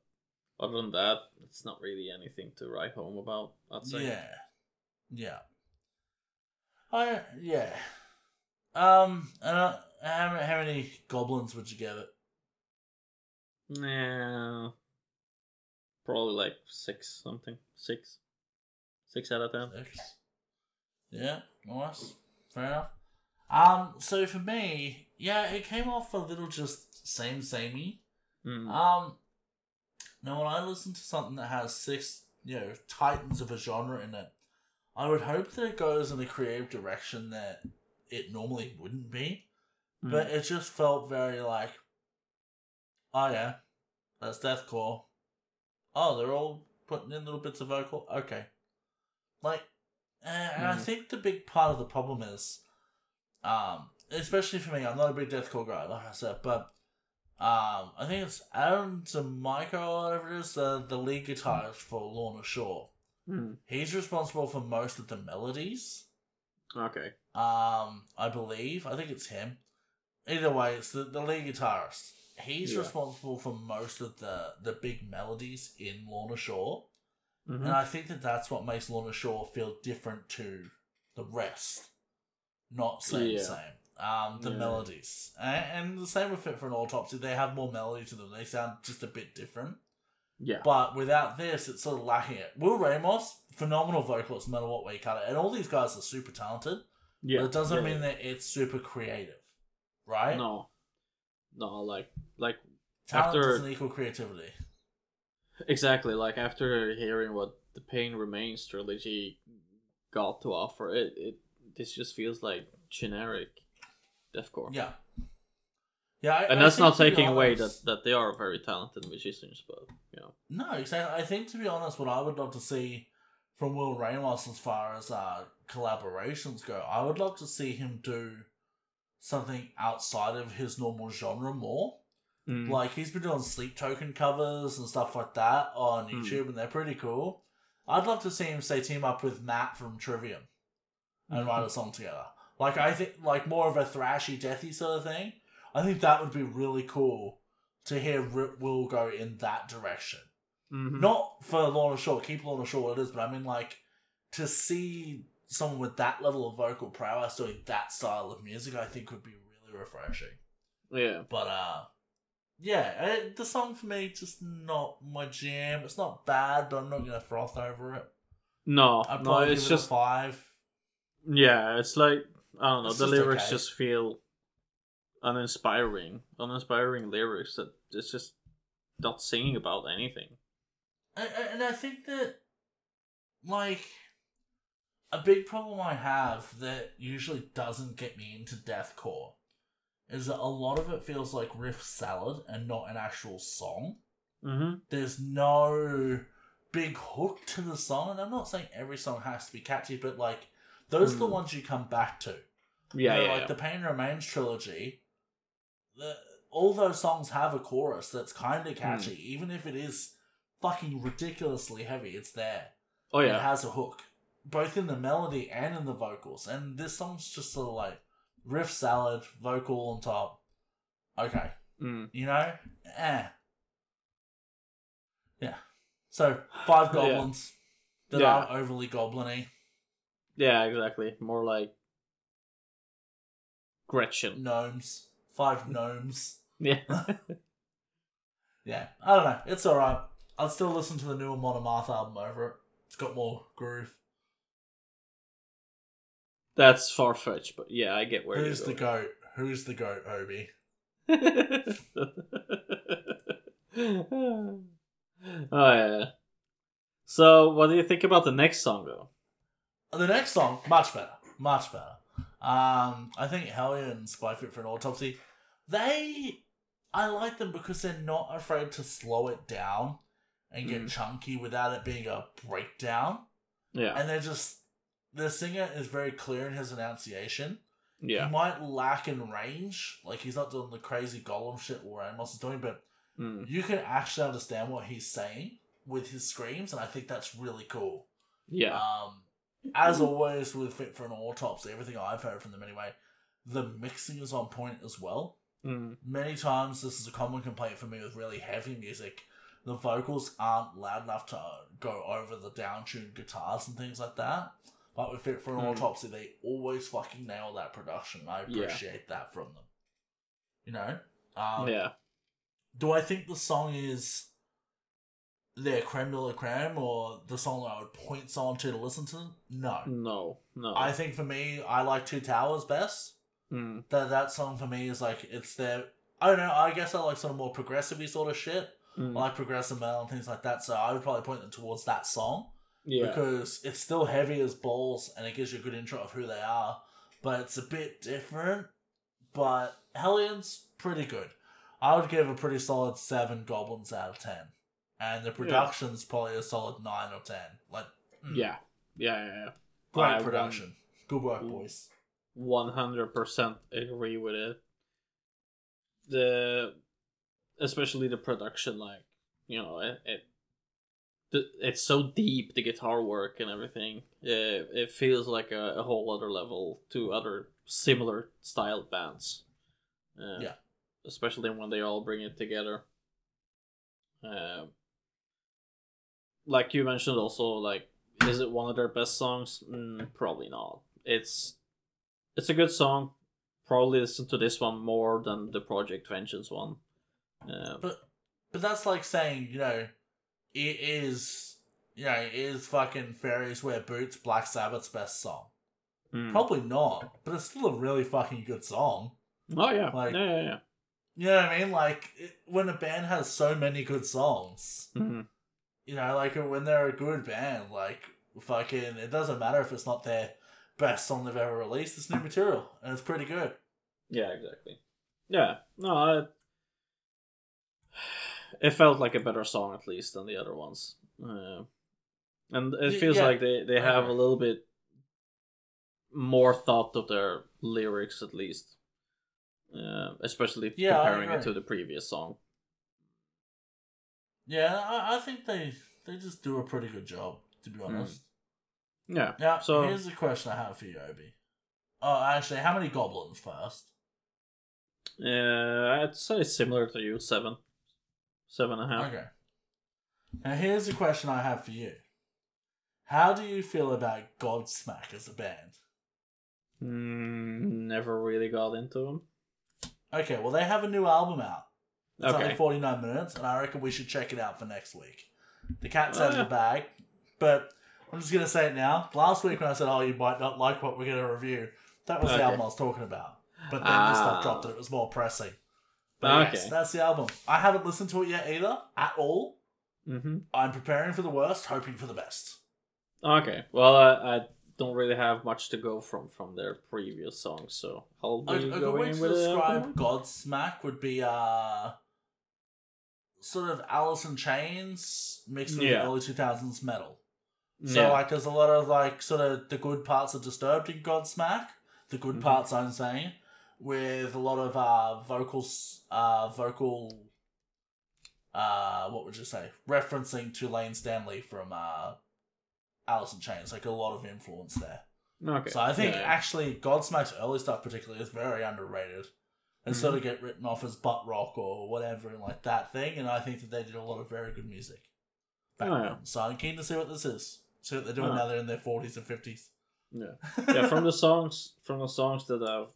other than that, it's not really anything to write home about. I'd say. Yeah. Yeah. I yeah. Um, how, many- how many goblins would you give it? Nah, probably like six something. Six. Six out of ten. Six. Yeah, nice. Fair enough. Um, so for me, yeah, it came off a little just same samey. Mm. Um, now when I listen to something that has six, you know, titans of a genre in it, I would hope that it goes in a creative direction that it normally wouldn't be. Mm. But it just felt very like, oh yeah, that's deathcore. Oh, they're all putting in little bits of vocal. Okay, like, uh, and I Mm. think the big part of the problem is, um, especially for me, I'm not a big deathcore guy, like I said, but um, I think it's Adam De Micco or whatever it is, the the lead guitarist for Lorna Shore. Mm. He's responsible for most of the melodies. Okay. Um, I believe. I think it's him. Either way, it's the, the lead guitarist. He's Yeah. responsible for most of the, the big melodies in Lorna Shore. Mhm. And I think that that's what makes Lorna Shore feel different to the rest. Not same, Yeah. same. Um, the Yeah. melodies. And, and the same with Fit for an Autopsy. They have more melody to them. They sound just a bit different. Yeah. But without this, it's sort of lacking it. Will Ramos, phenomenal vocalist, no matter what way you cut it. And all these guys are super talented. yeah. But it doesn't mean that it's super creative, right? No. No, like like Talent after- doesn't equal creativity. Exactly, like after hearing what the Pain Remains trilogy got to offer, it, it this just feels like generic deathcore. Yeah. Yeah, I, and that's not taking away that, that they are very talented musicians, but you know. No, exactly. I think to be honest, what I would love to see from Will Ramos as far as uh, collaborations go, I would love to see him do something outside of his normal genre more. Mm. Like he's been doing sleep token covers and stuff like that on Hmm. YouTube, and they're pretty cool. I'd love to see him say team up with Matt from Trivium and write a song together. Like I think, like more of a thrashy, deathy sort of thing. I think that would be really cool to hear Rip Will go in that direction. Mhm. Not for Lorna Shore, keep Lorna Shore what it is, but I mean like to see someone with that level of vocal prowess doing that style of music, I think would be really refreshing. Yeah. But uh, yeah, it, the song for me just not my jam. It's not bad, but I'm not gonna froth over it. No, I'd no, it's it just five. yeah, it's like I don't know. It's the just lyrics okay. just feel uninspiring, uninspiring lyrics that it's just not singing about anything. And, and I think that, like, a big problem I have that usually doesn't get me into deathcore is that a lot of it feels like riff salad and not an actual song. Mm-hmm. There's no big hook to the song, and I'm not saying every song has to be catchy, but like those are the Mm. ones you come back to. Yeah, You know, yeah, like yeah. the Pain Remains trilogy. The, all those songs have a chorus that's kind of catchy, even if it is fucking ridiculously heavy. It's there. oh yeah, It has a hook, both in the melody and in the vocals. And this song's just sort of like riff salad, vocal on top. okay. Mm. You know? Eh. Yeah. So, five Yeah. goblins that Yeah. aren't overly goblin Yeah, exactly. More like Gretchen. Gnomes. Five gnomes. [laughs] Yeah. [laughs] Yeah. I don't know. It's alright. I'll still listen to the newer Monomath album over it. It's got more groove. That's far fetched, but yeah, I get where Who's the goat? Who's the goat, Obi? [laughs] oh yeah. So, what do you think about the next song, though? The next song, much better. Much better. Um, I think Hellions by Fit for an Autopsy, they. I like them because they're not afraid to slow it down and get Mm. chunky without it being a breakdown. Yeah, And they're just. The singer is very clear in his enunciation. yeah, He might lack in range, like he's not doing the crazy golem shit Will Ramos is doing, but mm. you can actually understand what he's saying with his screams, and I think that's really cool. yeah, Um, as always with Fit for an Autopsy, everything I've heard from them anyway, the mixing is on point as well. mm. Many times, this is a common complaint for me with really heavy music. The vocals aren't loud enough to go over the downtuned guitars and things like that. But with Fit for an Mm. Autopsy, they always fucking nail that production. I Yeah. appreciate that from them. You know? Um, yeah. do I think the song is their creme de la creme or the song that I would point someone to to listen to? No. No, no. I think for me, I like Two Towers best. Mm. That that song for me is like it's their. I don't know. I guess I like sort of more progressive sort of shit. Mm. I like progressive metal and things like that. So I would probably point them towards that song yeah, because it's still heavy as balls and it gives you a good intro of who they are, but it's a bit different. But Hellion's pretty good. I would give a pretty solid seven goblins out of ten, and the production's probably a solid nine or ten. Like, mm, yeah, yeah, yeah, yeah. great I production. Good work, boys. One hundred percent agree with it. The, especially the production, like you know, it, it the, it's so deep the guitar work and everything. It, it feels like a, a whole other level to other similar styled bands. Uh, Yeah. especially when they all bring it together. Um, like you mentioned, also like, is it one of their best songs? Mm, probably not. It's it's a good song. Probably listen to this one more than the Project Vengeance one. Um, But but that's like saying, you know, it is you know, it is fucking Fairies Wear Boots Black Sabbath's best song. mm. Probably not, but it's still a really fucking good song. Oh yeah, like- yeah, yeah, yeah. You know what I mean? Like it, when a band has so many good songs, Mhm. you know, like when they're a good band, like fucking, it doesn't matter if it's not their best song they've ever released. It's new material, and it's pretty good. Yeah, exactly. Yeah, no, I, it felt like a better song at least than the other ones, uh, and it feels yeah, like they they have a little bit more thought of their lyrics at least, uh, especially Yeah, comparing it to the previous song. Yeah, I, I think they they just do a pretty good job, to be honest. Yeah. Yeah. So- here's a question I have for you, Obi. Oh, actually, how many goblins first? Uh, I'd say similar to you, seven, seven and a half. Okay. Now here's a question I have for you. How do you feel about Godsmack as a band? Mm, never really got into them. Okay, well they have a new album out. It's Okay. only 49 minutes, and I reckon we should check it out for next week. The cat's Oh, out of the bag, but I'm just gonna say it now. Last week when I said, "Oh, you might not like what we're gonna review," that was Okay. the album I was talking about. But then this Ah. stuff dropped, and it was more pressing. But yes, that's the album. I haven't listened to it yet either, at all. Mm-hmm. I'm preparing for the worst, hoping for the best. Okay. Well, I, I don't really have much to go from from their previous songs, so I'll be a good going way to it. describe Godsmack would be uh sort of Alice in Chains mixed with Yeah. early 2000s metal. So Yeah. like there's a lot of like sort of the good parts are disturbed in Godsmack, the good Mhm. parts I'm saying, with a lot of uh vocals uh vocal uh what would you say? Referencing to Layne Staley from uh Alice in Chains, like a lot of influence there. okay. So I think Yeah. actually Godsmack's early stuff particularly is very underrated. and sort of get written off as butt rock or whatever and like that thing. And I think that they did a lot of very good music. Back Oh, yeah. So I'm keen to see what this is. See what they're doing Oh. now they're in their forties and fifties. Yeah. yeah, from the songs from the songs that I've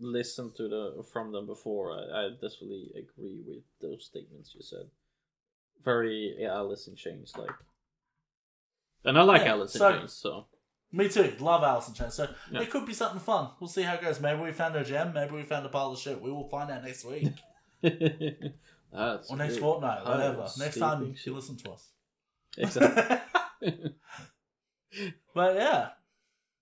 listened to the from them before, I, I definitely agree with those statements you said. Very yeah, Alice in Chains like, and I like Yeah, Alice in Chains, so Me too. Love Alice in Chains. So Yeah. it could be something fun. We'll see how it goes. Maybe we found a gem. Maybe we found a pile of shit. We will find out next week [laughs] that's or next good. fortnight, whatever. was Next time she listens to us. Exactly. [laughs] [laughs] but yeah,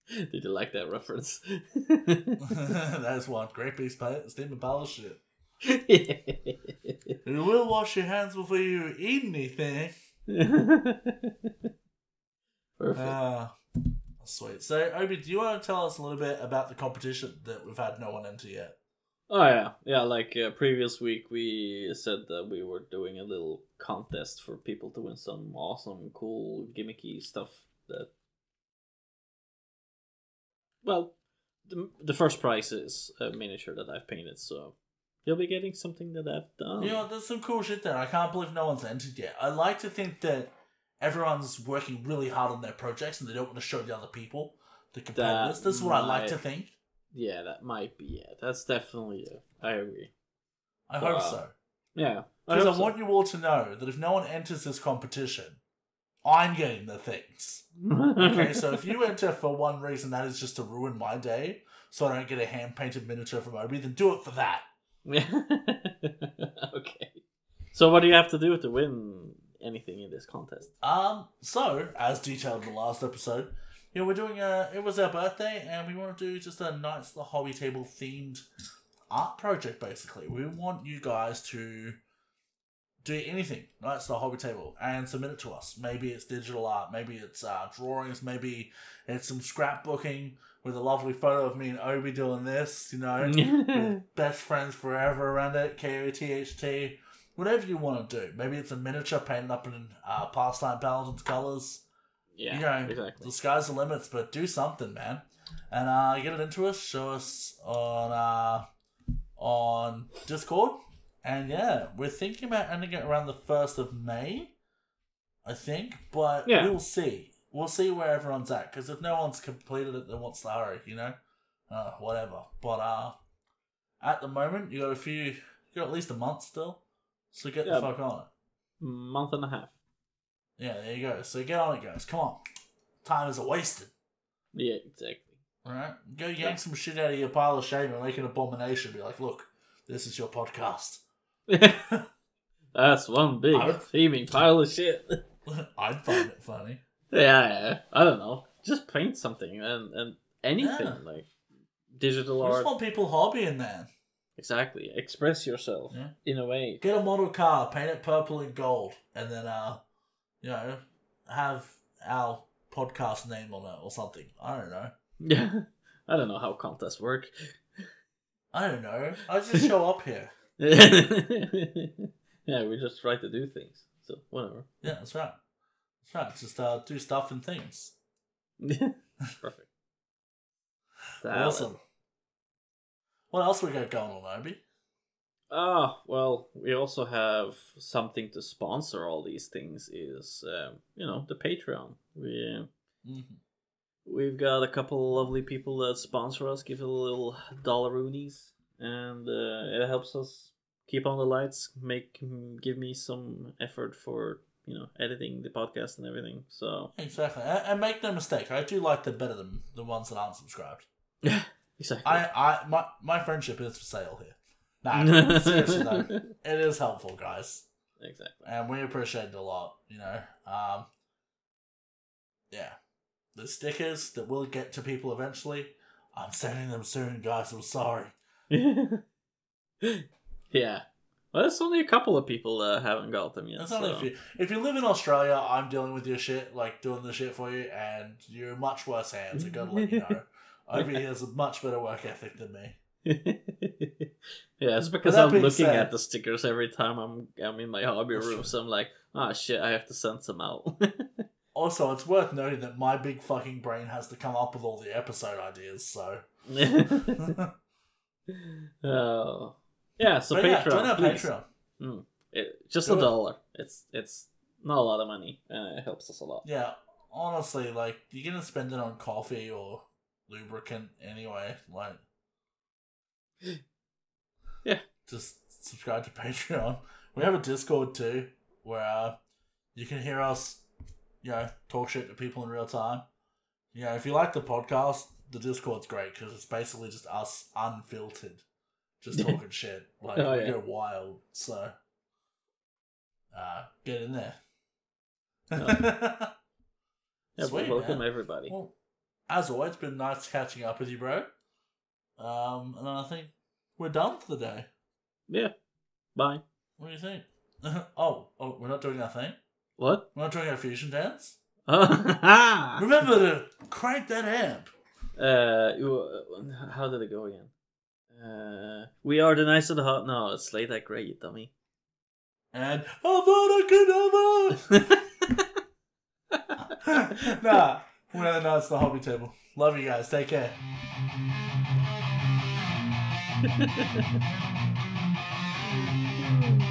[laughs] Did you like that reference? [laughs] that's one great piece of statement pile of shit. [laughs] You will wash your hands before you eat anything. Perfect. Ah, sweet. So, Obi, do you want to tell us a little bit about the competition that we've had no one enter yet? Oh yeah, yeah. Like uh, previous week, we said that we were doing a little contest for people to win some awesome, cool, gimmicky stuff. That well, the the first prize is a miniature that I've painted, so you'll be getting something that I've done. You know, there's some cool shit there. I can't believe no one's entered yet. I like to think that everyone's working really hard on their projects and they don't want to show the other people the competitors. This is what I like to think. Yeah, that might be it. That's definitely it. I agree. I hope so. Yeah, Because I, so. want you all to know that if no one enters this competition, I'm getting the things. Okay, [laughs] so if you enter for one reason, that is just to ruin my day, so I don't get a hand painted miniature from Obi, then do it for that. [laughs] okay. So what do you have to do to win anything in this contest? Um, so as detailed in the last episode, you know, we're doing a. It was our birthday, and we want to do just a nice the hobby table themed art project. Basically, we want you guys to do anything of the hobby table and submit it to us. Maybe it's digital art, maybe it's uh, drawings, maybe it's some scrapbooking with a lovely photo of me and Obi doing this. You know, [laughs] best friends forever around it, K O T H T, whatever you want to do. Maybe it's a miniature painted up in uh, pastime paladin's colors. yeah, you know, exactly. the sky's the limits, but do something, man. And uh, get it into us, show us on uh, on Discord. And yeah, we're thinking about ending it around the first of May, I think. But Yeah. we'll see. We'll see where everyone's at. Because if no one's completed it, then what's the hurry? You know, uh, whatever. But uh, at the moment, you got a few. You got at least a month still. So get Yeah. the fuck on it. Month and a half. Yeah, there you go. So get on it, guys. Come on. Time isn't wasted. Yeah, exactly. Alright? Go yank Yeah. some shit out of your pile of shame and make an abomination. Be like, look, this is your podcast. [laughs] That's one big would- steaming pile of shit. [laughs] I'd find it funny. yeah, yeah, I don't know. Just paint something and and anything Yeah. like digital I just want people hobbying, man. Exactly. Express yourself Yeah. in a way. Get a model car, paint it purple and gold, and then, uh, you know, have our podcast name on it or something. I don't know. Yeah. [laughs] I don't know how contests work. I don't know. I just show up here. [laughs] yeah, we just try to do things. So whatever. Yeah, that's right. That's right. Just uh, do stuff and things. [laughs] Perfect. Salad. [laughs] Awesome. What else we got going on, Obi? Ah, well, we also have something to sponsor all these things. Is um, you know the Patreon. We hmm we've got a couple lovely people that sponsor us, give a little dollaroonies, and uh, it helps us keep on the lights, make give me some effort for you know editing the podcast and everything. So Exactly. And, and make no mistake, I do like them better than the ones that aren't subscribed. Yeah. [laughs] Exactly. I, I my my friendship is for sale here. Nah, [laughs] seriously though, it is helpful, guys, exactly. and we appreciate it a lot. You know, um, yeah, the stickers that will get to people eventually. I'm sending them soon, guys. I'm sorry. [laughs] yeah. Well, there's only a couple of people that haven't got them yet. That's only so- if you if you live in Australia, I'm dealing with your shit, like doing the shit for you, and you're in much worse hands. I gotta let you know. [laughs] Over here has a much better work ethic than me. [laughs] yeah, it's because I'm looking said- at the stickers every time I'm I'm in my hobby room, so I'm like, ah, shit, I have to send some out. Also, it's worth noting that my big fucking brain has to come up with all the episode ideas, so [laughs] Oh, yeah. So Patreon, join our. Patreon. It, just Do a it. dollar. It's it's not a lot of money. and it helps us a lot. Yeah, honestly, like you're gonna spend it on coffee or lubricant anyway. Like, [gasps] Yeah. just subscribe to [laughs] Patreon. We have a Discord too, where uh, you can hear us, you know, talk shit to people in real time. You know, if you like the podcast, the Discord's great because it's basically just us unfiltered, just talking shit. Like Oh, we yeah. go wild. So, uh, get in there. [laughs] Yeah, Sweet, welcome man. everybody. Well, as always, been nice catching up with you, bro. Um, and I think we're done for the day. Yeah. Bye. What do you think? [laughs] oh, oh, we're not doing our thing. What? We're not doing our fusion dance. uh, [laughs] Remember to crank that amp. You- how did it go again? Uh, we are the nice of the hot. No, it's late that great, you dummy. And Avada Kedavra! [laughs] nah, we're the nuts, the hobby table. Love you guys. Take care. [laughs]